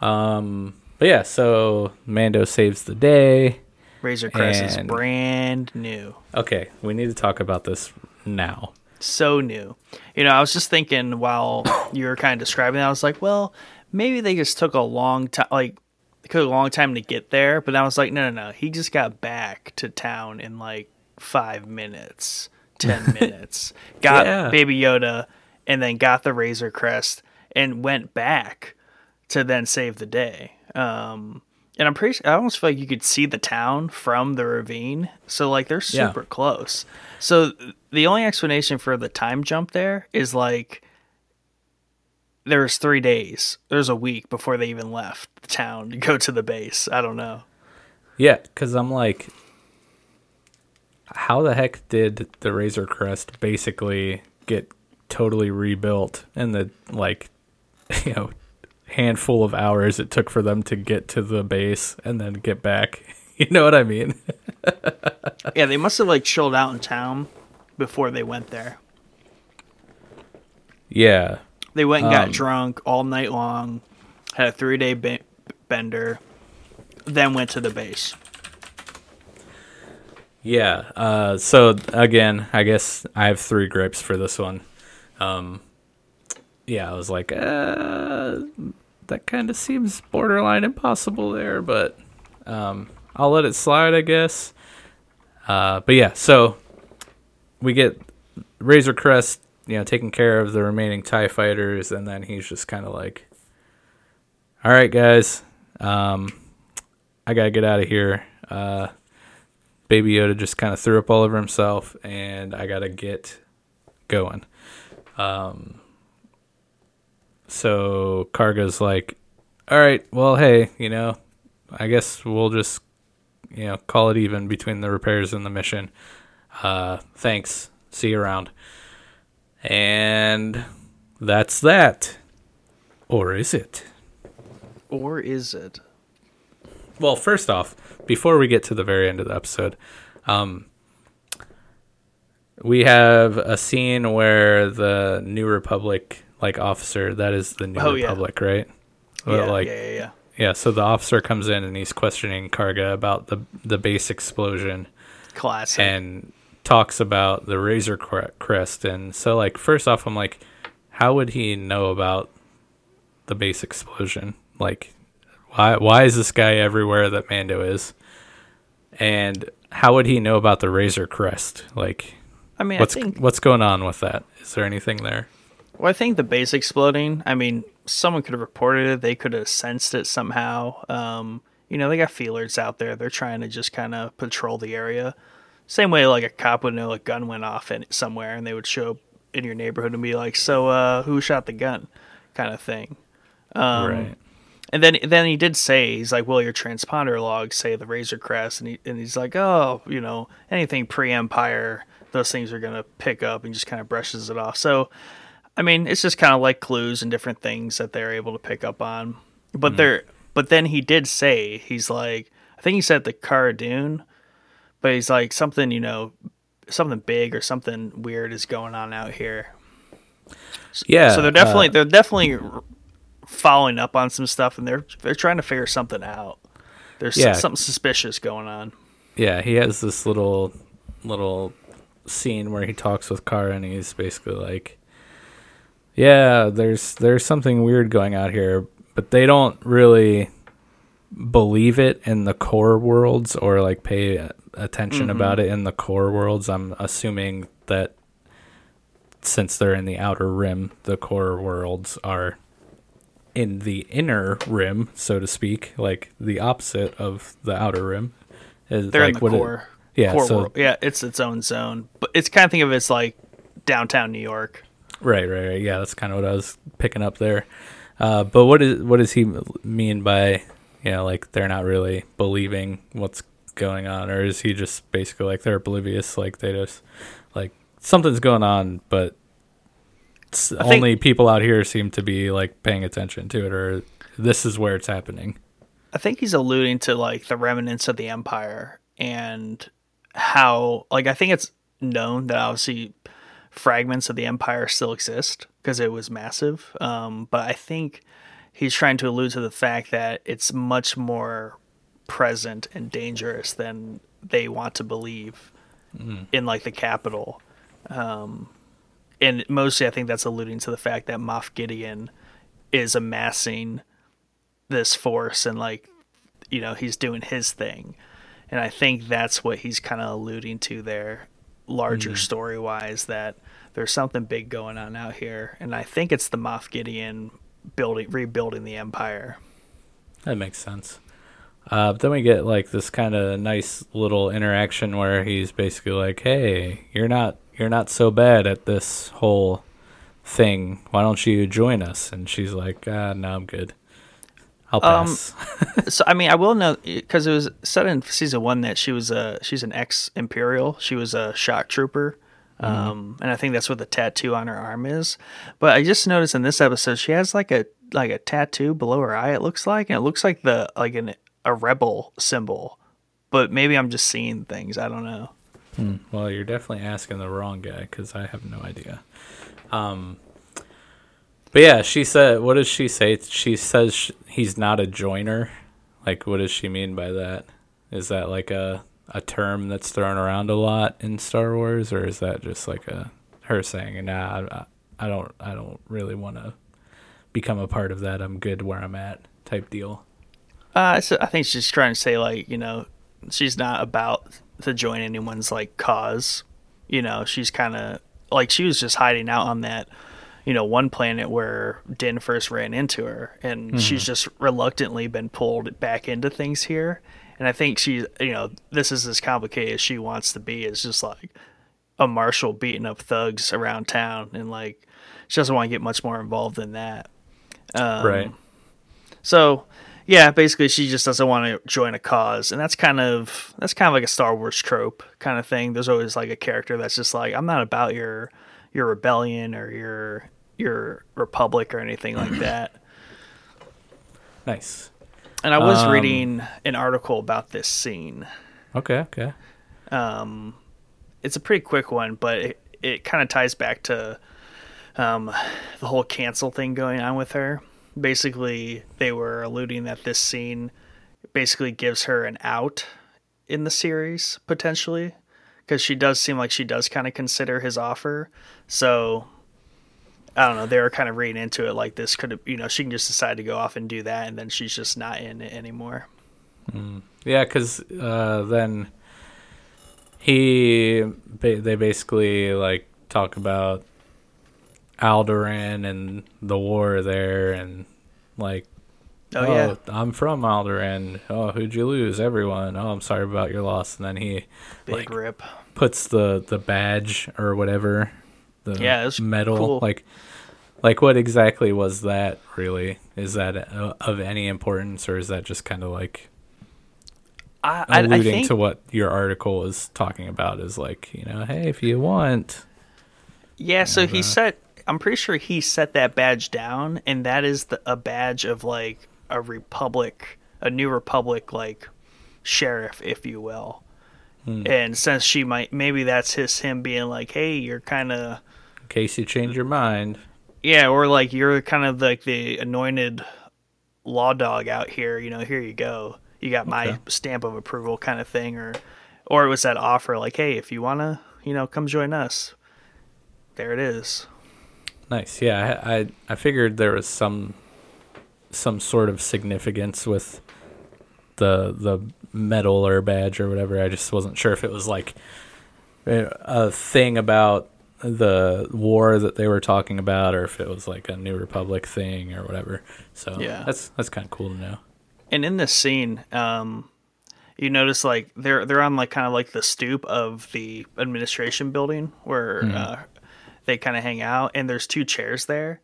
Um, but yeah, so Mando saves the day. Razor Crest is brand new. Okay, we need to talk about this now. so new. You know, I was just thinking while you were kind of describing that, I was like, well, maybe they just took a long time, like, it took a long time to get there. But I was like, no, no, no. He just got back to town in like five minutes, 10 minutes, got Yeah. Baby Yoda, and then got the Razor Crest and went back to then save the day. Um, and I'm pretty. I almost feel like you could see the town from the ravine. So like they're Yeah. super close. So the only explanation for the time jump there is like there's three days. There's a week before they even left the town to go to the base. I don't know. Yeah, because I'm like, how the heck did the Razor Crest basically get totally rebuilt in the like, you know, handful of hours it took for them to get to the base and then get back? You know what I mean? Yeah, they must have like chilled out in town before they went there. Yeah, They went and got Um, drunk all night long, had a three day be- bender, then went to the base. Yeah. Uh, so again, I guess I have three gripes for this one. Um, yeah, I was like, uh, that kind of seems borderline impossible there, but um, I'll let it slide, I guess. Uh, but yeah, so we get Razor Crest, you know, taking care of the remaining Tie fighters, and then he's just kind of like, "All right, guys, um, I gotta get out of here." Uh, Baby Yoda just kind of threw up all over himself, and I gotta get going. Um, so Karga's like, "All right, well, hey, you know, I guess we'll just, you know, call it even between the repairs and the mission. Uh, thanks. See you around." And that's that. Or is it? Or is it? Well, first off, before we get to the very end of the episode, um, we have a scene where the New Republic like officer, that is the New Oh, yeah. Republic, right? Well, yeah, like yeah, yeah, yeah. yeah, so the officer comes in and he's questioning Karga about the the base explosion Classic. and talks about the Razor Crest. And so, like, first off, I'm like, how would he know about the base explosion? Like, why why is this guy everywhere that Mando is? And how would he know about the Razor Crest? Like, I mean, what's I think what's going on with that? Is there anything there? Well, I think the base exploding. I mean, someone could have reported it. They could have sensed it somehow. Um, you know, they got feelers out there. They're trying to just kind of patrol the area. Same way, like a cop would know a gun went off in somewhere, and they would show up in your neighborhood and be like, "So, uh, who shot the gun?" kind of thing. Um, right. And then, then he did say, he's like, "Will your transponder logs say the Razor Crest," and he and he's like, "Oh, you know, anything pre-Empire, those things are gonna pick up," and just kind of brushes it off. So, I mean, it's just kind of like clues and different things that they're able to pick up on. But they're, but then he did say, he's like, I think he said the Cara Dune, but he's like something, you know, something big or something weird is going on out here. Yeah. So they're definitely uh, they're definitely following up on some stuff, and they're they're trying to figure something out. There's Yeah. something suspicious going on. yeah. He has this little little scene where he talks with Cara, and he's basically like, "Yeah, there's there's something weird going out here, but they don't really believe it in the core worlds or like pay attention mm-hmm. about it in the core worlds. I'm assuming that since they're in the outer rim, the core worlds are in the inner rim, so to speak, like the opposite of the outer rim. Is They're like in the what it- core. yeah, core so world. Yeah, it's its own zone, but it's kind of think of it as like downtown New York. Right, right, right. Yeah, that's kind of what I was picking up there. Uh, but what is what does he mean by you know like they're not really believing what's going on, or is he just basically like they're oblivious, like they just like something's going on, but s think- only people out here seem to be like paying attention to it, or this is where it's happening. I think he's alluding to like the remnants of the empire and how like I think it's known that obviously fragments of the empire still exist because it was massive. Um, but I think he's trying to allude to the fact that it's much more present and dangerous than they want to believe in like the capital. Um, and mostly I think that's alluding to the fact that Moff Gideon is amassing this force and like you know he's doing his thing. And i think that's what he's kind of alluding to there larger story wise that there's something big going on out here. And i think it's the moff gideon building rebuilding the empire. That makes sense. Uh, but then we get like this kind of nice little interaction where he's basically like, "Hey, you're not you're not so bad at this whole thing. Why don't you join us?" And she's like, ah, "No, I'm good. I'll Um, pass." so i mean i will know because it was said in season one that she was a she's an ex imperial she was a shock trooper um and i think that's what the tattoo on her arm is but i just noticed in this episode she has like a like a tattoo below her eye it looks like and it looks like the like an a rebel symbol but maybe i'm just seeing things i don't know well, you're definitely asking the wrong guy because I have no idea. Um, but yeah, she said, "What does she say?" She says he's not a joiner. Like, what does she mean by that? Is that like a a term that's thrown around a lot in Star Wars, or is that just like a her saying, "Nah, I, I don't, I don't really want to become a part of that. I'm good where I'm at." Type deal. Uh, so I think she's trying to say like you know she's not about to join anyone's like cause. You know, she's kind of like she was just hiding out on that you know one planet where Din first ran into her, and mm-hmm. she's just reluctantly been pulled back into things here. And I think she, you know, this is as complicated as she wants to be. It's just like a marshal beating up thugs around town, and like she doesn't want to get much more involved than that. Um, right. So yeah, basically she just doesn't want to join a cause, and that's kind of that's kind of like a Star Wars trope kind of thing. There's always like a character that's just like, I'm not about your your rebellion or your your republic or anything like that. Nice. And I was um, reading an article about this scene. Okay, okay. Um, it's a pretty quick one, but it, it kind of ties back to um, the whole cancel thing going on with her basically they were alluding that this scene basically gives her an out in the series potentially because she does seem like she does kind of consider his offer so i don't know they were kind of reading into it like this could have you know she can just decide to go off and do that and then she's just not in it anymore mm. yeah because uh, then he they basically like talk about Alderaan and the war there, and like, oh, oh yeah, I'm from Alderaan. Oh, who'd you lose? Everyone. Oh, I'm sorry about your loss. And then he big like, rip puts the the badge or whatever, the yeah, medal. Cool. Like, like what exactly was that? Really, is that uh, of any importance, or is that just kind of like? I, alluding I think, to what your article is talking about is like you know hey if you want yeah so he said I'm pretty sure he set that badge down, and that is the, a badge of like a republic, a new republic like sheriff, if you will. Hmm. And since she might, maybe that's his him being like, "Hey, you're kind of." In case you change your mind. Yeah, or like you're kind of like the anointed law dog out here. You know, here you go. You got my okay. stamp of approval, kind of thing, or, or it was that offer like, "Hey, if you wanna, you know, come join us." There it is. Nice. Yeah, I, I, I figured there was some some sort of significance with the the medal or badge or whatever. I just wasn't sure if it was like a thing about the war that they were talking about or if it was like a New Republic thing or whatever. So yeah, that's that's kind of cool to know. And in this scene, um, you notice like they're they're on like kind of like the stoop of the administration building where mm. uh, they kind of hang out, and there's two chairs there.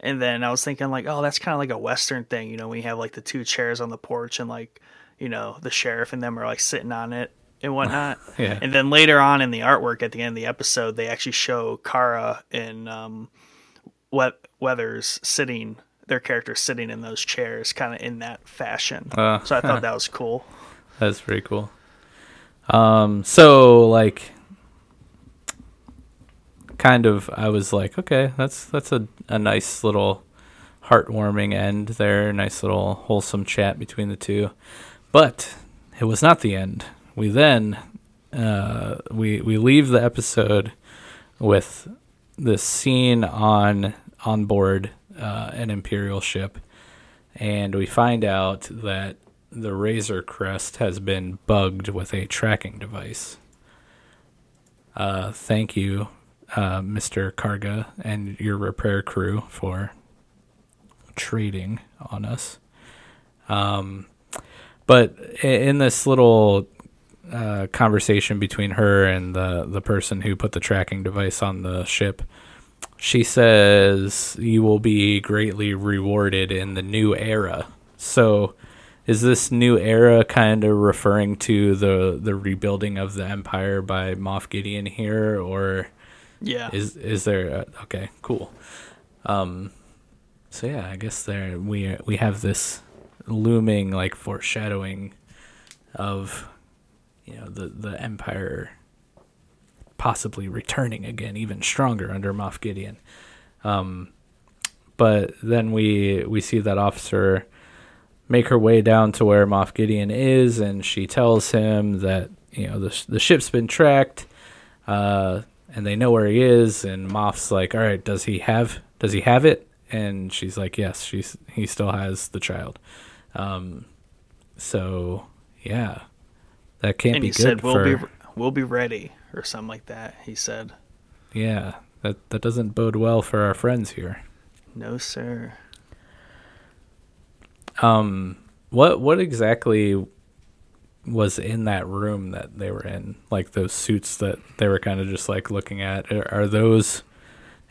And then I was thinking like, oh, that's kind of like a Western thing, you know, we have like the two chairs on the porch and like, you know, the sheriff and them are like sitting on it and whatnot. yeah. And then later on in the artwork at the end of the episode, they actually show cara and um, Weathers sitting, their characters sitting in those chairs, kind of in that fashion. Uh, so I thought that was cool. That's pretty cool. Um, so like kind of I was like, okay, that's that's a, a nice little heartwarming end there, nice little wholesome chat between the two. But it was not the end. We then uh, we we leave the episode with this scene on on board uh, an imperial ship, and we find out that the Razor Crest has been bugged with a tracking device. Uh, thank you uh, Mr. Karga and your repair crew for trading on us. Um, but in this little uh, conversation between her and the the person who put the tracking device on the ship, she says you will be greatly rewarded in the new era. So, is this new era kind of referring to the the rebuilding of the empire by Moff Gideon here, or yeah. Is is there a, okay, cool. Um so yeah, I guess there we we have this looming like foreshadowing of you know the the empire possibly returning again even stronger under Moff Gideon. Um but then we we see that officer make her way down to where Moff Gideon is and she tells him that you know the the ship's been tracked, uh, and they know where he is. And Moff's like, "All right, does he have does he have it?" And she's like, "Yes, she's he still has the child." Um, so yeah, that can't and be he good said, "We'll for be we'll be ready," or something like that. He said, yeah. That that doesn't bode well for our friends here. "No, sir." Um, what what exactly was in that room that they were in? Like those suits that they were kind of just like looking at. Are, are those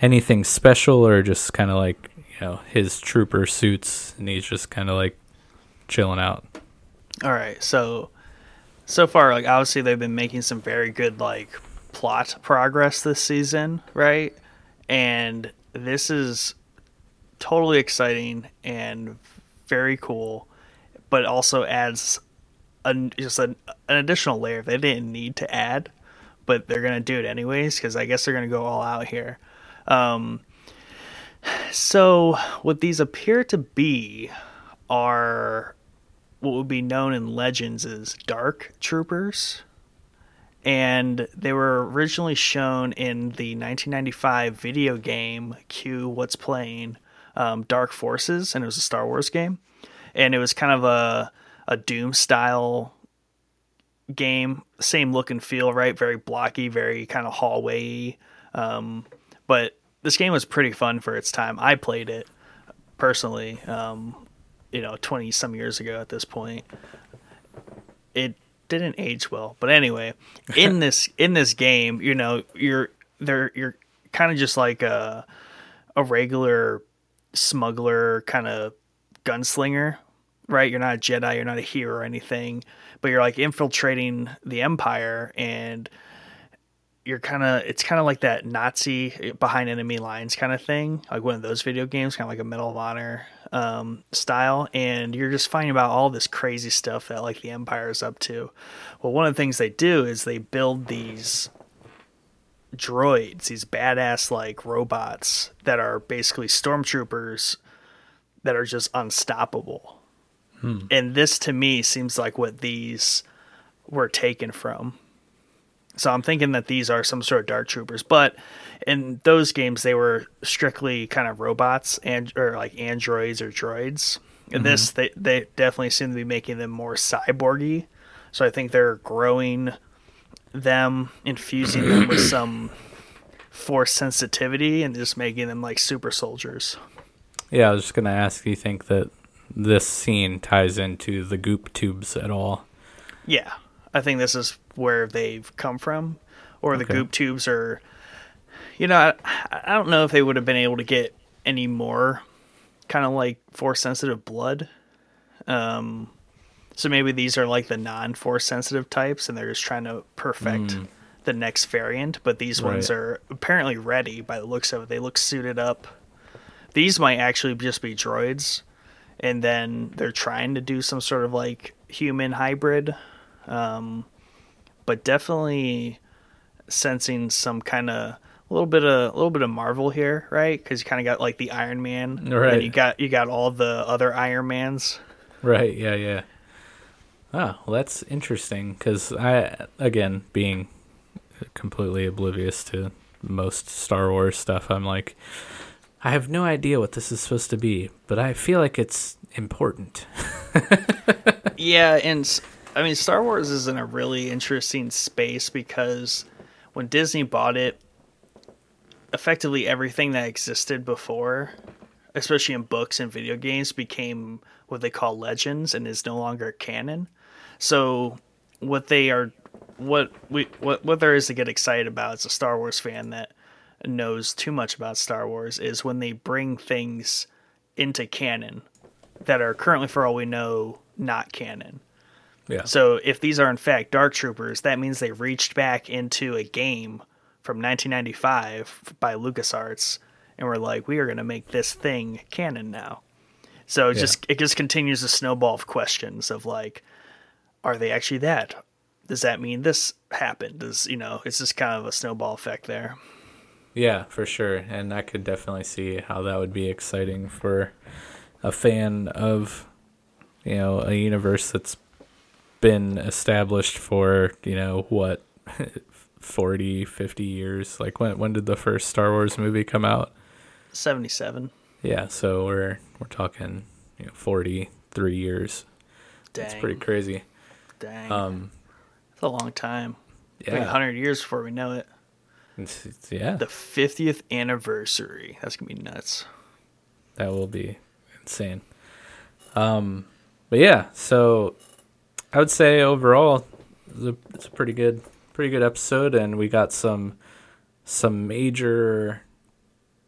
anything special, or just kind of like you know his trooper suits, and he's just kind of like chilling out? All right, so so far, like obviously they've been making some very good like plot progress this season, right? And this is totally exciting and very cool, but also adds an, just an, an additional layer they didn't need to add, but they're gonna do it anyways because I guess they're gonna go all out here. Um, so what these appear to be are what would be known in legends as dark troopers and they were originally shown in the 1995 video game Q What's Playing um, Dark Forces, and it was a Star Wars game, and it was kind of a a Doom style game, same look and feel, right? Very blocky, very kind of hallway, um, but this game was pretty fun for its time. I played it personally, um, you know, 20 some years ago at this point. It didn't age well. But anyway, in this in this game, you know, you're there you're kind of just like a a regular smuggler kind of gunslinger, right? You're not a Jedi, you're not a hero or anything, but you're like infiltrating the empire and you're kind of it's kind of like that Nazi behind enemy lines kind of thing, like one of those video games, kind of like a Medal of Honor um, style, and you're just finding about all this crazy stuff that like the Empire is up to. Well, one of the things they do is they build these droids, these badass like robots that are basically stormtroopers that are just unstoppable. Hmm. And this to me seems like what these were taken from. So I'm thinking that these are some sort of dark troopers, but in those games they were strictly kind of robots and or like androids or droids. In this mm-hmm. they they definitely seem to be making them more cyborgy. So I think they're growing them, infusing them with some force sensitivity and just making them like super soldiers. Yeah, I was just gonna ask. Do you think that this scene ties into the goop tubes at all? Yeah, I think this is where they've come from, or the goop tubes are. You know, I, I don't know if they would have been able to get any more kind of like force sensitive blood. Um, so maybe these are like the non force sensitive types, and they're just trying to perfect the next variant. But these ones are apparently ready by the looks of it. They look suited up. These might actually just be droids, and then they're trying to do some sort of like human hybrid um, but definitely sensing some kind of a little bit of a little bit of Marvel here, right? Because you kind of got like the Iron Man, Right. And you got you got all the other Iron Mans. Right. Yeah. Yeah. Ah, well, that's interesting because I, again, being completely oblivious to most Star Wars stuff, I'm like, I have no idea what this is supposed to be, but I feel like it's important. Yeah, and I mean Star Wars is in a really interesting space because when Disney bought it, effectively everything that existed before, especially in books and video games, became what they call legends and is no longer canon. So what they are what we what what there is to get excited about as a Star Wars fan that knows too much about Star Wars is when they bring things into canon that are currently for all we know not canon. Yeah. So if these are in fact Dark Troopers, that means they reached back into a game from 1995 by LucasArts and were like, we are going to make this thing canon now. So it Yeah. just it just continues a snowball of questions of like, are they actually that? Does that mean this happened? Does you know? It's just kind of a snowball effect there. Yeah, for sure. And I could definitely see how that would be exciting for a fan of, you know, a universe that's been established for you know what 40 50 years like when when did the first star wars movie come out 77. yeah so we're we're talking you know 43 years Dang. it's pretty crazy Dang. um It's a long time. Like yeah 100 years before we know it. It's, it's- yeah The 50th anniversary. That's going to be nuts. that will be insane um but yeah so i would say overall it's a, it's a pretty good pretty good episode and we got some some major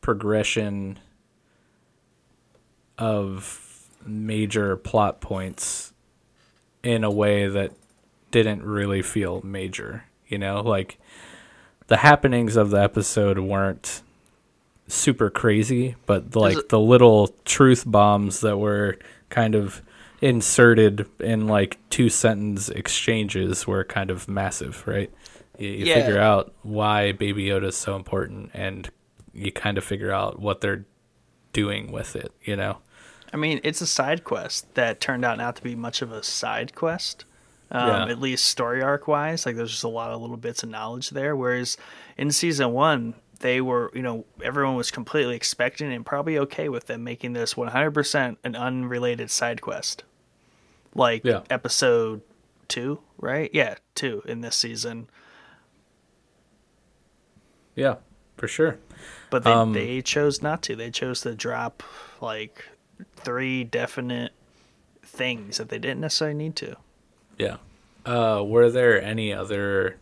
progression of major plot points in a way that didn't really feel major you know like the happenings of the episode weren't super crazy but like the little truth bombs that were kind of inserted in like two sentence exchanges were kind of massive right you, you Yeah. figure out why baby yoda is so important and you kind of figure out what they're doing with it you know I mean, it's a side quest that turned out not to be much of a side quest. Um, Yeah. At least story arc wise, like there's just a lot of little bits of knowledge there. Whereas in season one, they were, you know, everyone was completely expecting and probably okay with them making this 100% an unrelated side quest. Like Yeah. episode two, right? Yeah, two in this season. yeah for sure But they, Um, they chose not to. They chose to drop like three definite things that they didn't necessarily need to. Yeah. Uh, were there any other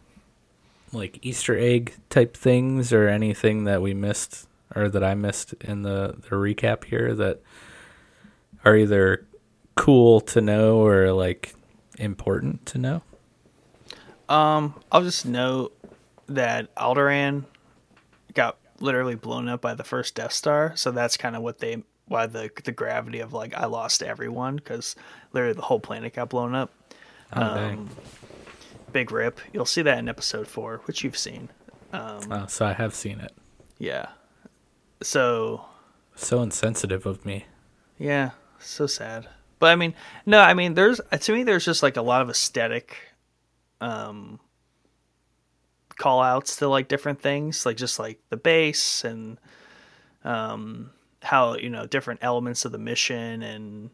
like Easter egg type things or anything that we missed or that I missed in the, the recap here that are either cool to know or like important to know? Um, I'll just note that Alderaan got literally blown up by the first Death Star, so that's kind of what they why the the gravity of like I lost everyone because literally the whole planet got blown up. Oh, Um. Big rip. You'll see that in episode four, which you've seen. Oh, so I have seen it. Yeah. So So insensitive of me. Yeah, so sad. But I mean, no, I mean, there's to me, there's just like a lot of aesthetic, um, call outs to like different things, like just like the base and, um, how you know different elements of the mission and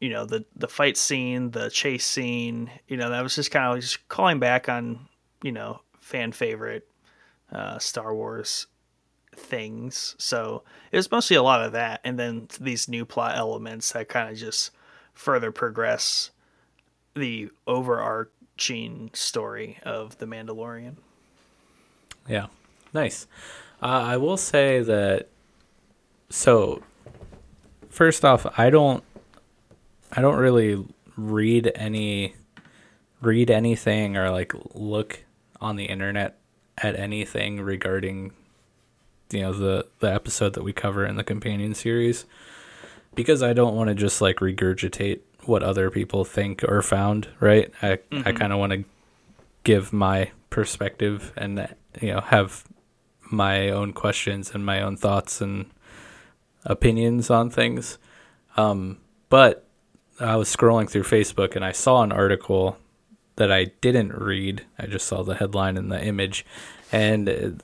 you know the the fight scene, the chase scene. You know, that was just kind of just calling back on you know fan favorite uh, Star Wars things. So it was mostly a lot of that, and then these new plot elements that kind of just further progress the overarching story of the Mandalorian. Yeah, nice. Uh, I will say that. So, first off, I don't, I don't really read any, read anything or like look on the internet at anything regarding, you know, the the episode that we cover in the companion series, because I don't want to just like regurgitate what other people think or found. Right? I I kind of want to give my perspective and you know have my own questions and my own thoughts and opinions on things. Um, but I was scrolling through Facebook and I saw an article that I didn't read. I just saw the headline and the image, and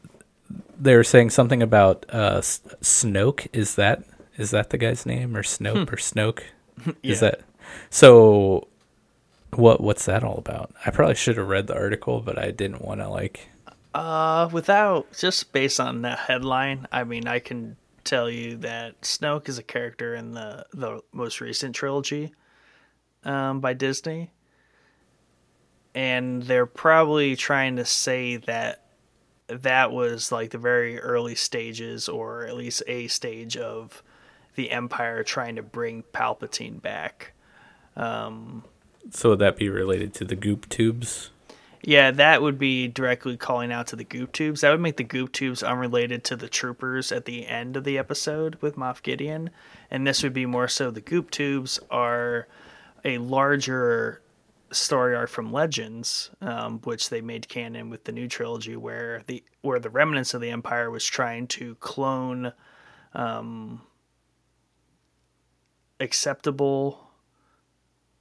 they were saying something about uh, S- Snoke. Is that is that the guy's name or Snoke or Snoke? Is that so? What what's that all about? I probably should have read the article, but I didn't want to like. Uh, without just based on that headline, I mean, I can tell you that Snoke is a character in the the most recent trilogy, um, by Disney, and they're probably trying to say that that was like the very early stages, or at least a stage of the Empire trying to bring Palpatine back. So would that be related to the goop tubes? Yeah, that would be directly calling out to the goop tubes. That would make the goop tubes unrelated to the troopers at the end of the episode with Moff Gideon. And this would be more so the goop tubes are a larger story arc from Legends, um, which they made canon with the new trilogy, where the where the remnants of the Empire was trying to clone um, acceptable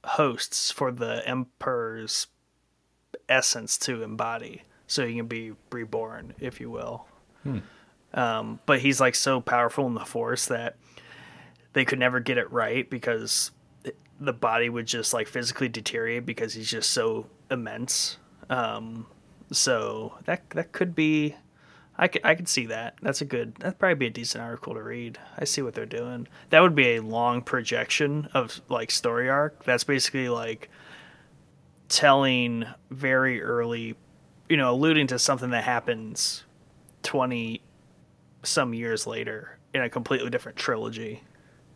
hosts for the emperor's essence to embody, so he can be reborn, if you will. Um, but he's like so powerful in the force that they could never get it right because the body would just like physically deteriorate because he's just so immense. Um, so that that could be, I could I could see that. That's a good. That'd probably be a decent article to read. I see what they're doing. That would be a long projection of like story arc. That's basically like telling very early, you know, alluding to something that happens twenty some years later in a completely different trilogy,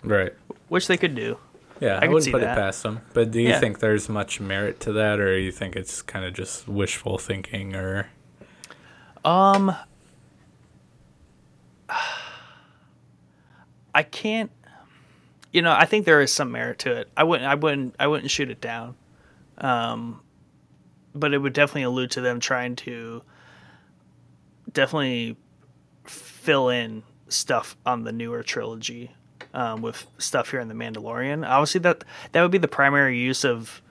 Right. which they could do. Yeah, I, could wouldn't put that. it past them. But do you Yeah. think there's much merit to that, or you think it's kind of just wishful thinking, or Um, I can't. You know, I think there is some merit to it. I wouldn't. I wouldn't. I wouldn't shoot it down. Um, but it would definitely allude to them trying to definitely fill in stuff on the newer trilogy um, with stuff here in the Mandalorian. Obviously, that that would be the primary use of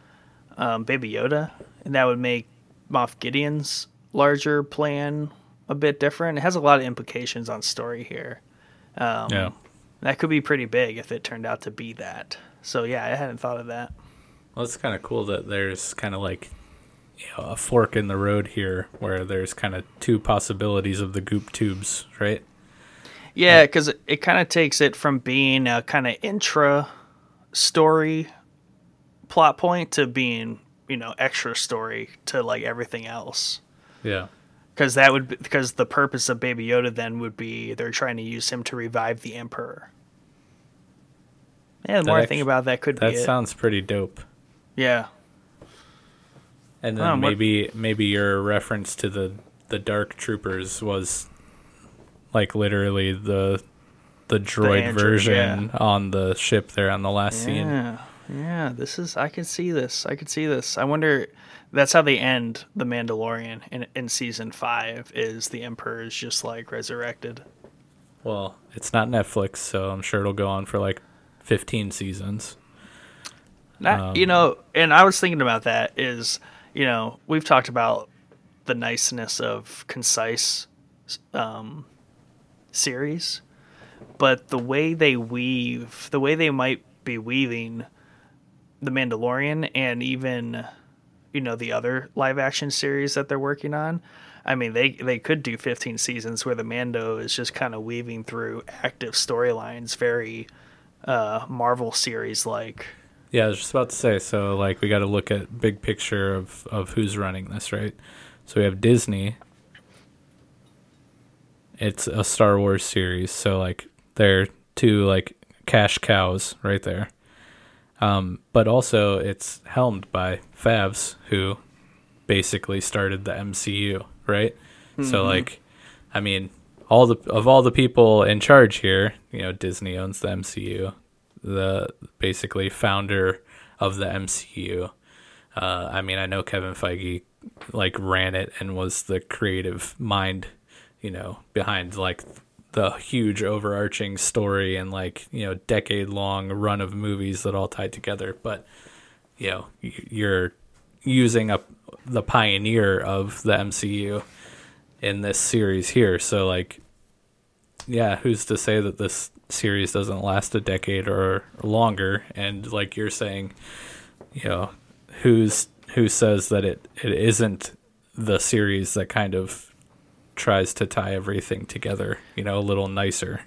um, Baby Yoda, and that would make Moff Gideon's larger plan a bit different. It has a lot of implications on story here. Um, yeah? That could be pretty big if it turned out to be that. So yeah, I hadn't thought of that. Well, it's kind of cool that there's kind of like you know, a fork in the road here, where there's kind of two possibilities of the goop tubes, right? Yeah, because it, it kind of takes it from being a kind of intra story plot point to being you know extra story to like everything else. Yeah. Because that would because the purpose of Baby Yoda then would be they're trying to use him to revive the Emperor. Yeah, the That more I think about that, could That it. sounds pretty dope. Yeah, And then Um, what- maybe maybe your reference to the the Dark Troopers was like literally the the droid android, version on the ship there on the last scene. yeah, yeah. This is I can see this. I can see this. I wonder. That's how they end the Mandalorian in in season five. Is the Emperor is just like resurrected? Well, it's not Netflix, so I'm sure it'll go on for like 15 seasons. Not, you Um, know, and I was thinking about that is, you know, we've talked about the niceness of concise um, series, but the way they weave, the way they might be weaving the Mandalorian and even, you know, the other live action series that they're working on. I mean, they they could do 15 seasons where the Mando is just kind of weaving through active storylines, very uh, Marvel series like. Yeah, I was just about to say. So, like, we got to look at big picture of of who's running this, right? So we have Disney. It's a Star Wars series, so like they're two like cash cows right there. Um, but also it's helmed by Favs, who basically started the MCU, right? So like, I mean, all the of all the people in charge here, you know, Disney owns the MCU, the basically founder of the MCU. Uh, I mean, I know Kevin Feige like ran it and was the creative mind, you know, behind like the huge overarching story and like you know decade long run of movies that all tied together. But you know, you're using up the pioneer of the MCU in this series here. So like, yeah, who's to say that this series doesn't last a decade or longer? And like you're saying, you know, who's who says that it it isn't the series that kind of tries to tie everything together, you know, a little nicer.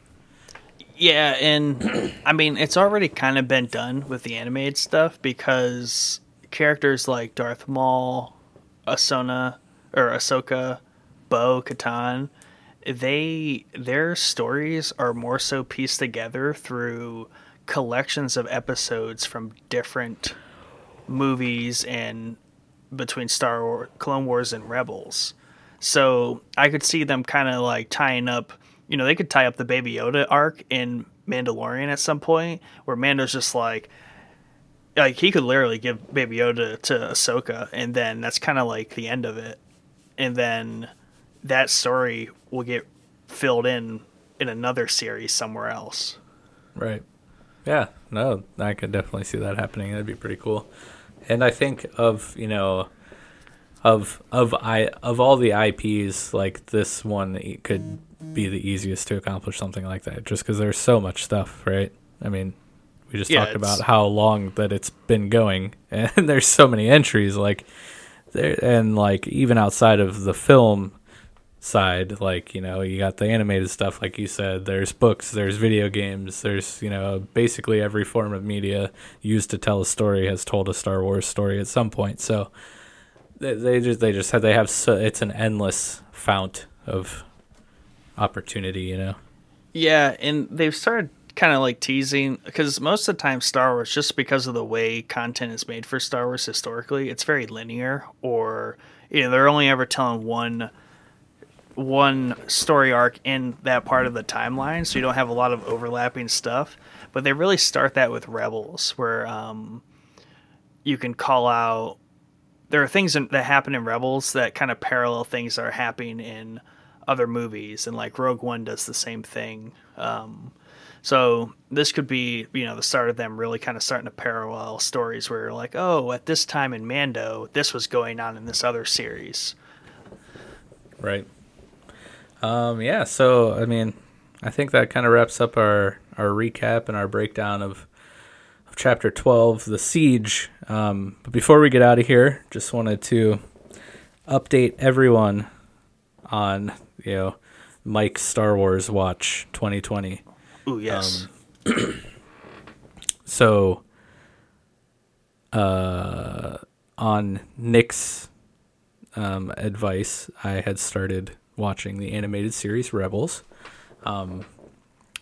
Yeah, and I mean it's already kind of been done with the animated stuff because characters like Darth Maul, Ahsoka, or Ahsoka, Bo Katan, they their stories are more so pieced together through collections of episodes from different movies and between Star Wars, Clone Wars, and Rebels. So I could see them kind of like tying up. You know, they could tie up the Baby Yoda arc in Mandalorian at some point, where Mando's just like, like he could literally give Baby Yoda to Ahsoka, and then that's kind of like the end of it. And then that story will get filled in in another series somewhere else. Right. Yeah, no, I could definitely see that happening. That'd be pretty cool. And I think of you know, of of I of all the IPs, like this one could be the easiest to accomplish something like that, just because there's so much stuff, right? I mean, we just Yeah, talked about how long that it's been going, and there's so many entries, like there, and like even outside of the film side like you know you got the animated stuff like you said there's books there's video games there's you know basically every form of media used to tell a story has told a star wars story at some point so they, they just they just have they have so it's an endless fount of opportunity you know Yeah, and they've started kind of like teasing because most of the time Star Wars, just because of the way content is made for Star Wars historically, it's very linear, or you know they're only ever telling one one story arc in that part of the timeline, so you don't have a lot of overlapping stuff. But they really start that with Rebels, where um, you can call out. There are things in, that happen in Rebels that kind of parallel things that are happening in other movies, and like Rogue One does the same thing. Um, so this could be, you know, the start of them really kind of starting to parallel stories where you're like, oh, at this time in Mando, this was going on in this other series. Right. Um, yeah, so I mean, I think that kind of wraps up our, our recap and our breakdown of of chapter twelve, the siege. Um, but before we get out of here, just wanted to update everyone on you know Mike's Star Wars Watch 2020. Ooh, yes. So, uh, on Nick's um, advice, I had started watching the animated series Rebels. Um,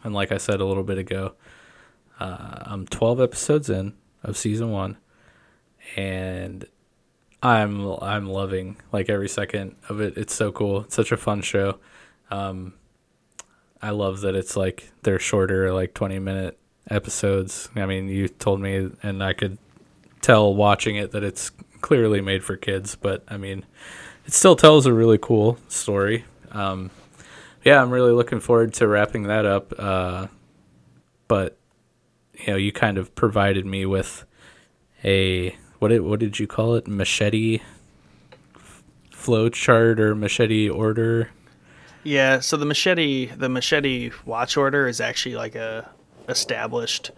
and like I said a little bit ago, uh, I'm 12 episodes in of season one, and I'm I'm loving like every second of it. It's so cool. It's such a fun show. Um, I love that it's like they're shorter, like 20 minute episodes. I mean, you told me, and I could tell watching it that it's clearly made for kids, but I mean, it still tells a really cool story. Um, yeah, I'm really looking forward to wrapping that up. Uh, but you know, you kind of provided me with a what did what did you call it? Machete flow chart or machete order? yeah. So the machete, the machete watch order is actually like a established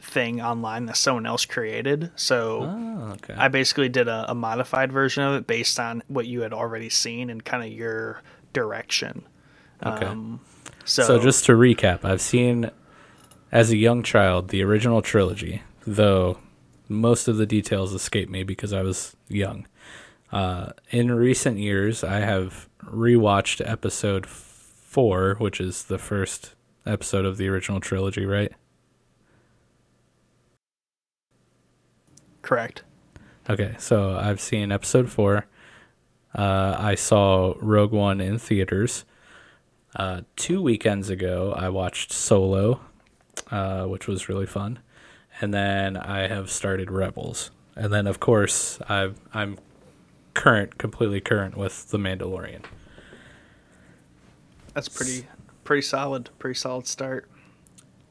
thing online that someone else created. So Oh, okay. I basically did a, a modified version of it based on what you had already seen and kind of your direction. Okay. Um, so, So, just to recap, I've seen as a young child the original trilogy, though most of the details escape me because I was young. Uh, in recent years, I have rewatched episode four, which is the first episode of the original trilogy, right? correct. Okay, so I've seen episode four. Uh, I saw Rogue One in theaters. Uh, two weekends ago, I watched Solo, uh, which was really fun, and then I have started Rebels, and then of course I've, I'm current, completely current with The Mandalorian. That's pretty pretty solid. Pretty solid start.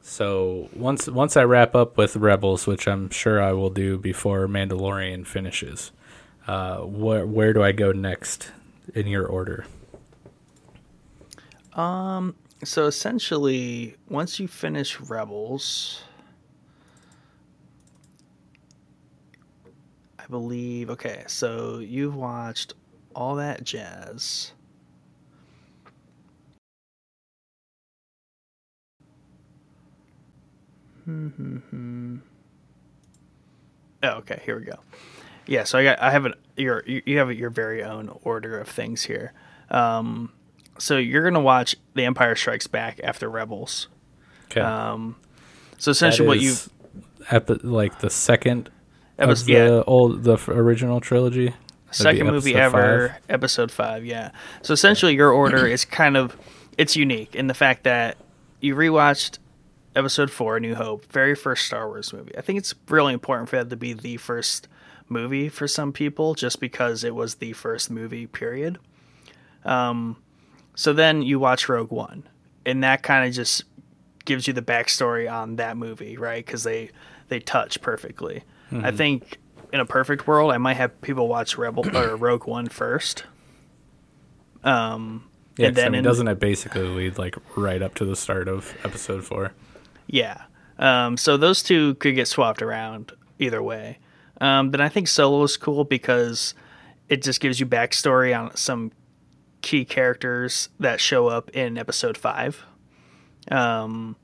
So once once I wrap up with Rebels, which I'm sure I will do before Mandalorian finishes, uh, where where do I go next in your order? Um. So essentially, once you finish Rebels, I believe. Okay, so you've watched all that jazz. Hmm. Oh, okay. Here we go. Yeah, so I got I have an your you you have your very own order of things here. Um, so you're gonna watch The Empire Strikes Back after Rebels. Okay, Um, so essentially, what you at the like the second of the yeah old the original trilogy. second movie episode ever, five. episode five. Yeah. So essentially, your order is kind of it's unique in the fact that you rewatched episode four, A New Hope, very first Star Wars movie. I think it's really important for that to be the first movie for some people, just because it was the first movie. Period. Um, so then you watch Rogue One, and that kind of just gives you the backstory on that movie, right? Because they they touch perfectly. Mm-hmm. I think in a perfect world, I might have people watch Rebel or Rogue One first. Um, Yeah, and 'cause, I mean, in- doesn't it basically lead like right up to the start of episode four? Yeah. Um, so those two could get swapped around either way. Um, then I think Solo is cool because it just gives you backstory on some key characters that show up in episode five. Um,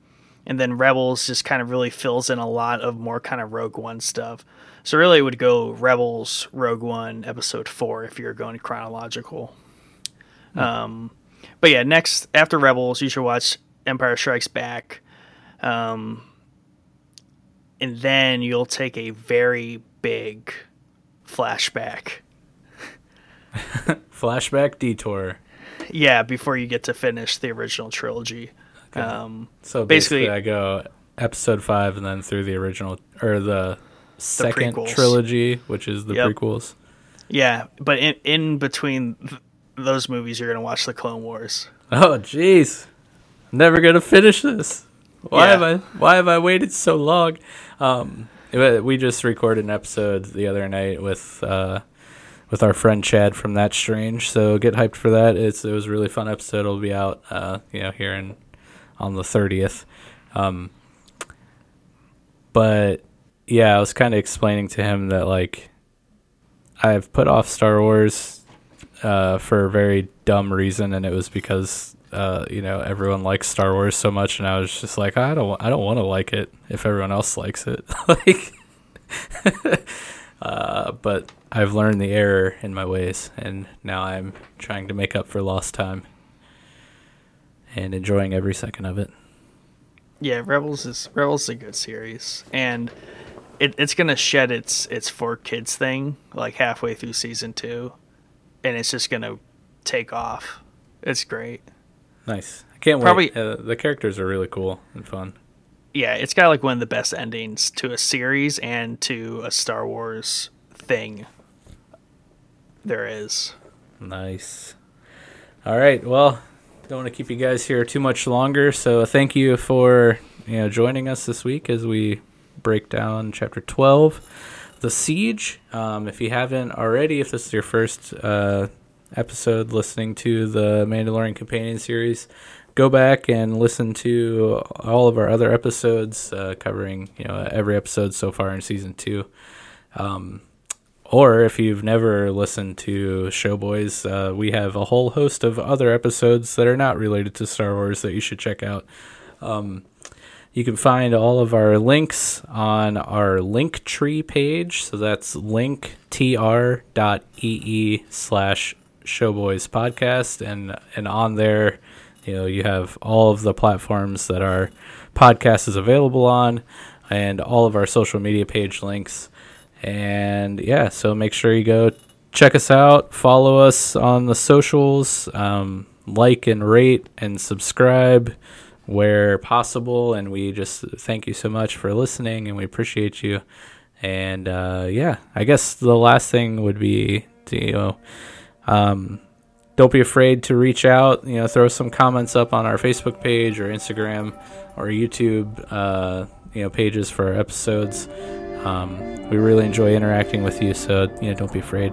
and then Rebels just kind of really fills in a lot of more kind of Rogue One stuff. So really, it would go Rebels, Rogue One, episode four if you're going chronological. Um, but yeah, next after Rebels, you should watch Empire Strikes Back. Um, and then you'll take a very big flashback. Flashback detour. Yeah, before you get to finish the original trilogy. Um, So basically, Basically- I go episode five and then through the original or the second prequels. trilogy, which is the Yep. prequels. yeah, but in, in between th- those movies, you're going to watch the Clone Wars. Oh, jeez, never gonna finish this. Why Yeah. have I? Why have I waited so long? Um, we just recorded an episode the other night with uh, with our friend Chad from That Strange. So get hyped for that. It's it was a really fun episode. It'll be out, uh, you know, here in on the thirtieth. Um, but yeah, I was kind of explaining to him that like I've put off Star Wars uh, for a very dumb reason, and it was because uh, you know everyone likes Star Wars so much, and I was just like, I don't, I don't want to like it if everyone else likes it. like, uh, but I've learned the error in my ways, and now I'm trying to make up for lost time and enjoying every second of it. Yeah, Rebels is Rebels is a good series, and it, it's gonna shed its its for kids thing like halfway through season two, and it's just gonna take off. It's great. Nice. I can't Probably- wait. Uh, the characters are really cool and fun. Yeah, it's got like one of the best endings to a series and to a Star Wars thing there is. Nice. All right. Well, don't want to keep you guys here too much longer. So thank you for you know joining us this week as we break down chapter twelve, the siege. Um, if you haven't already, if this is your first uh, episode listening to the Mandalorian Companion series, go back and listen to all of our other episodes uh, covering you know every episode so far in season two. Um, or if you've never listened to Showboys, uh, we have a whole host of other episodes that are not related to Star Wars that you should check out. Um, you can find all of our links on our Linktree page. So that's linktr.ee slash Showboys podcast. And, and on there, you know, you have all of the platforms that our podcast is available on and all of our social media page links. And yeah, so make sure you go check us out, follow us on the socials, um, like and rate and subscribe where possible. And we just thank you so much for listening and we appreciate you. And uh, yeah, I guess the last thing would be to, you know, um, don't be afraid to reach out. You know, throw some comments up on our Facebook page or Instagram or YouTube, uh, you know, pages for our episodes. Um, we really enjoy interacting with you, so you know, don't be afraid.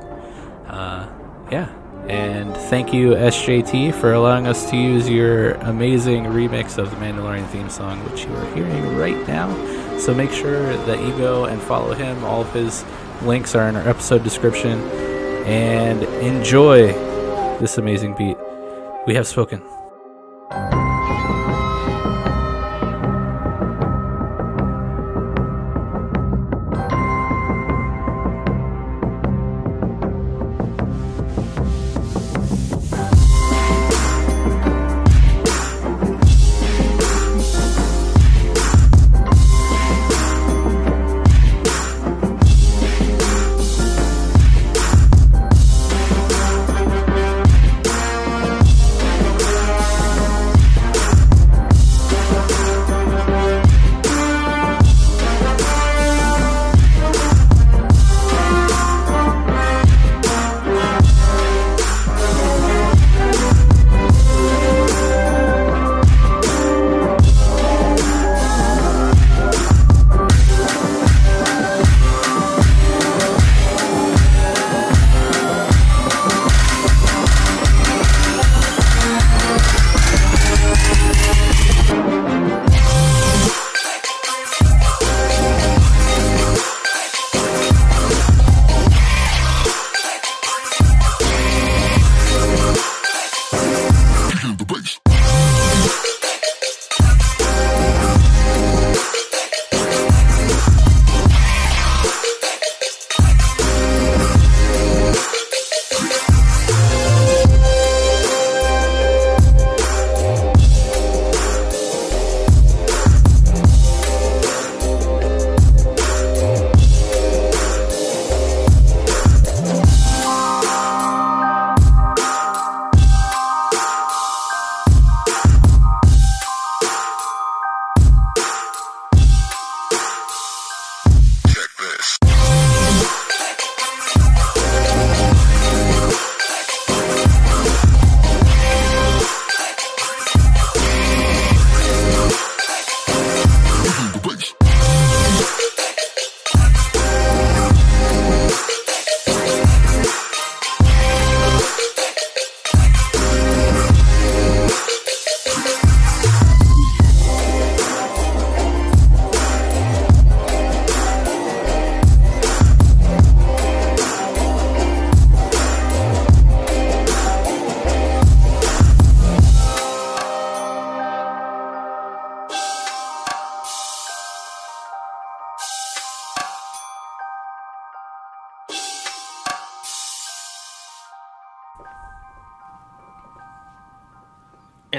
Uh, yeah, and thank you SJT for allowing us to use your amazing remix of the Mandalorian theme song, which you are hearing right now. So make sure that you go and follow him. All of his links are in our episode description, and enjoy this amazing beat. We have spoken.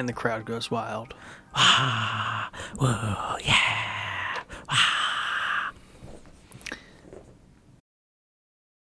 And the crowd goes wild. Ah, whoa, yeah.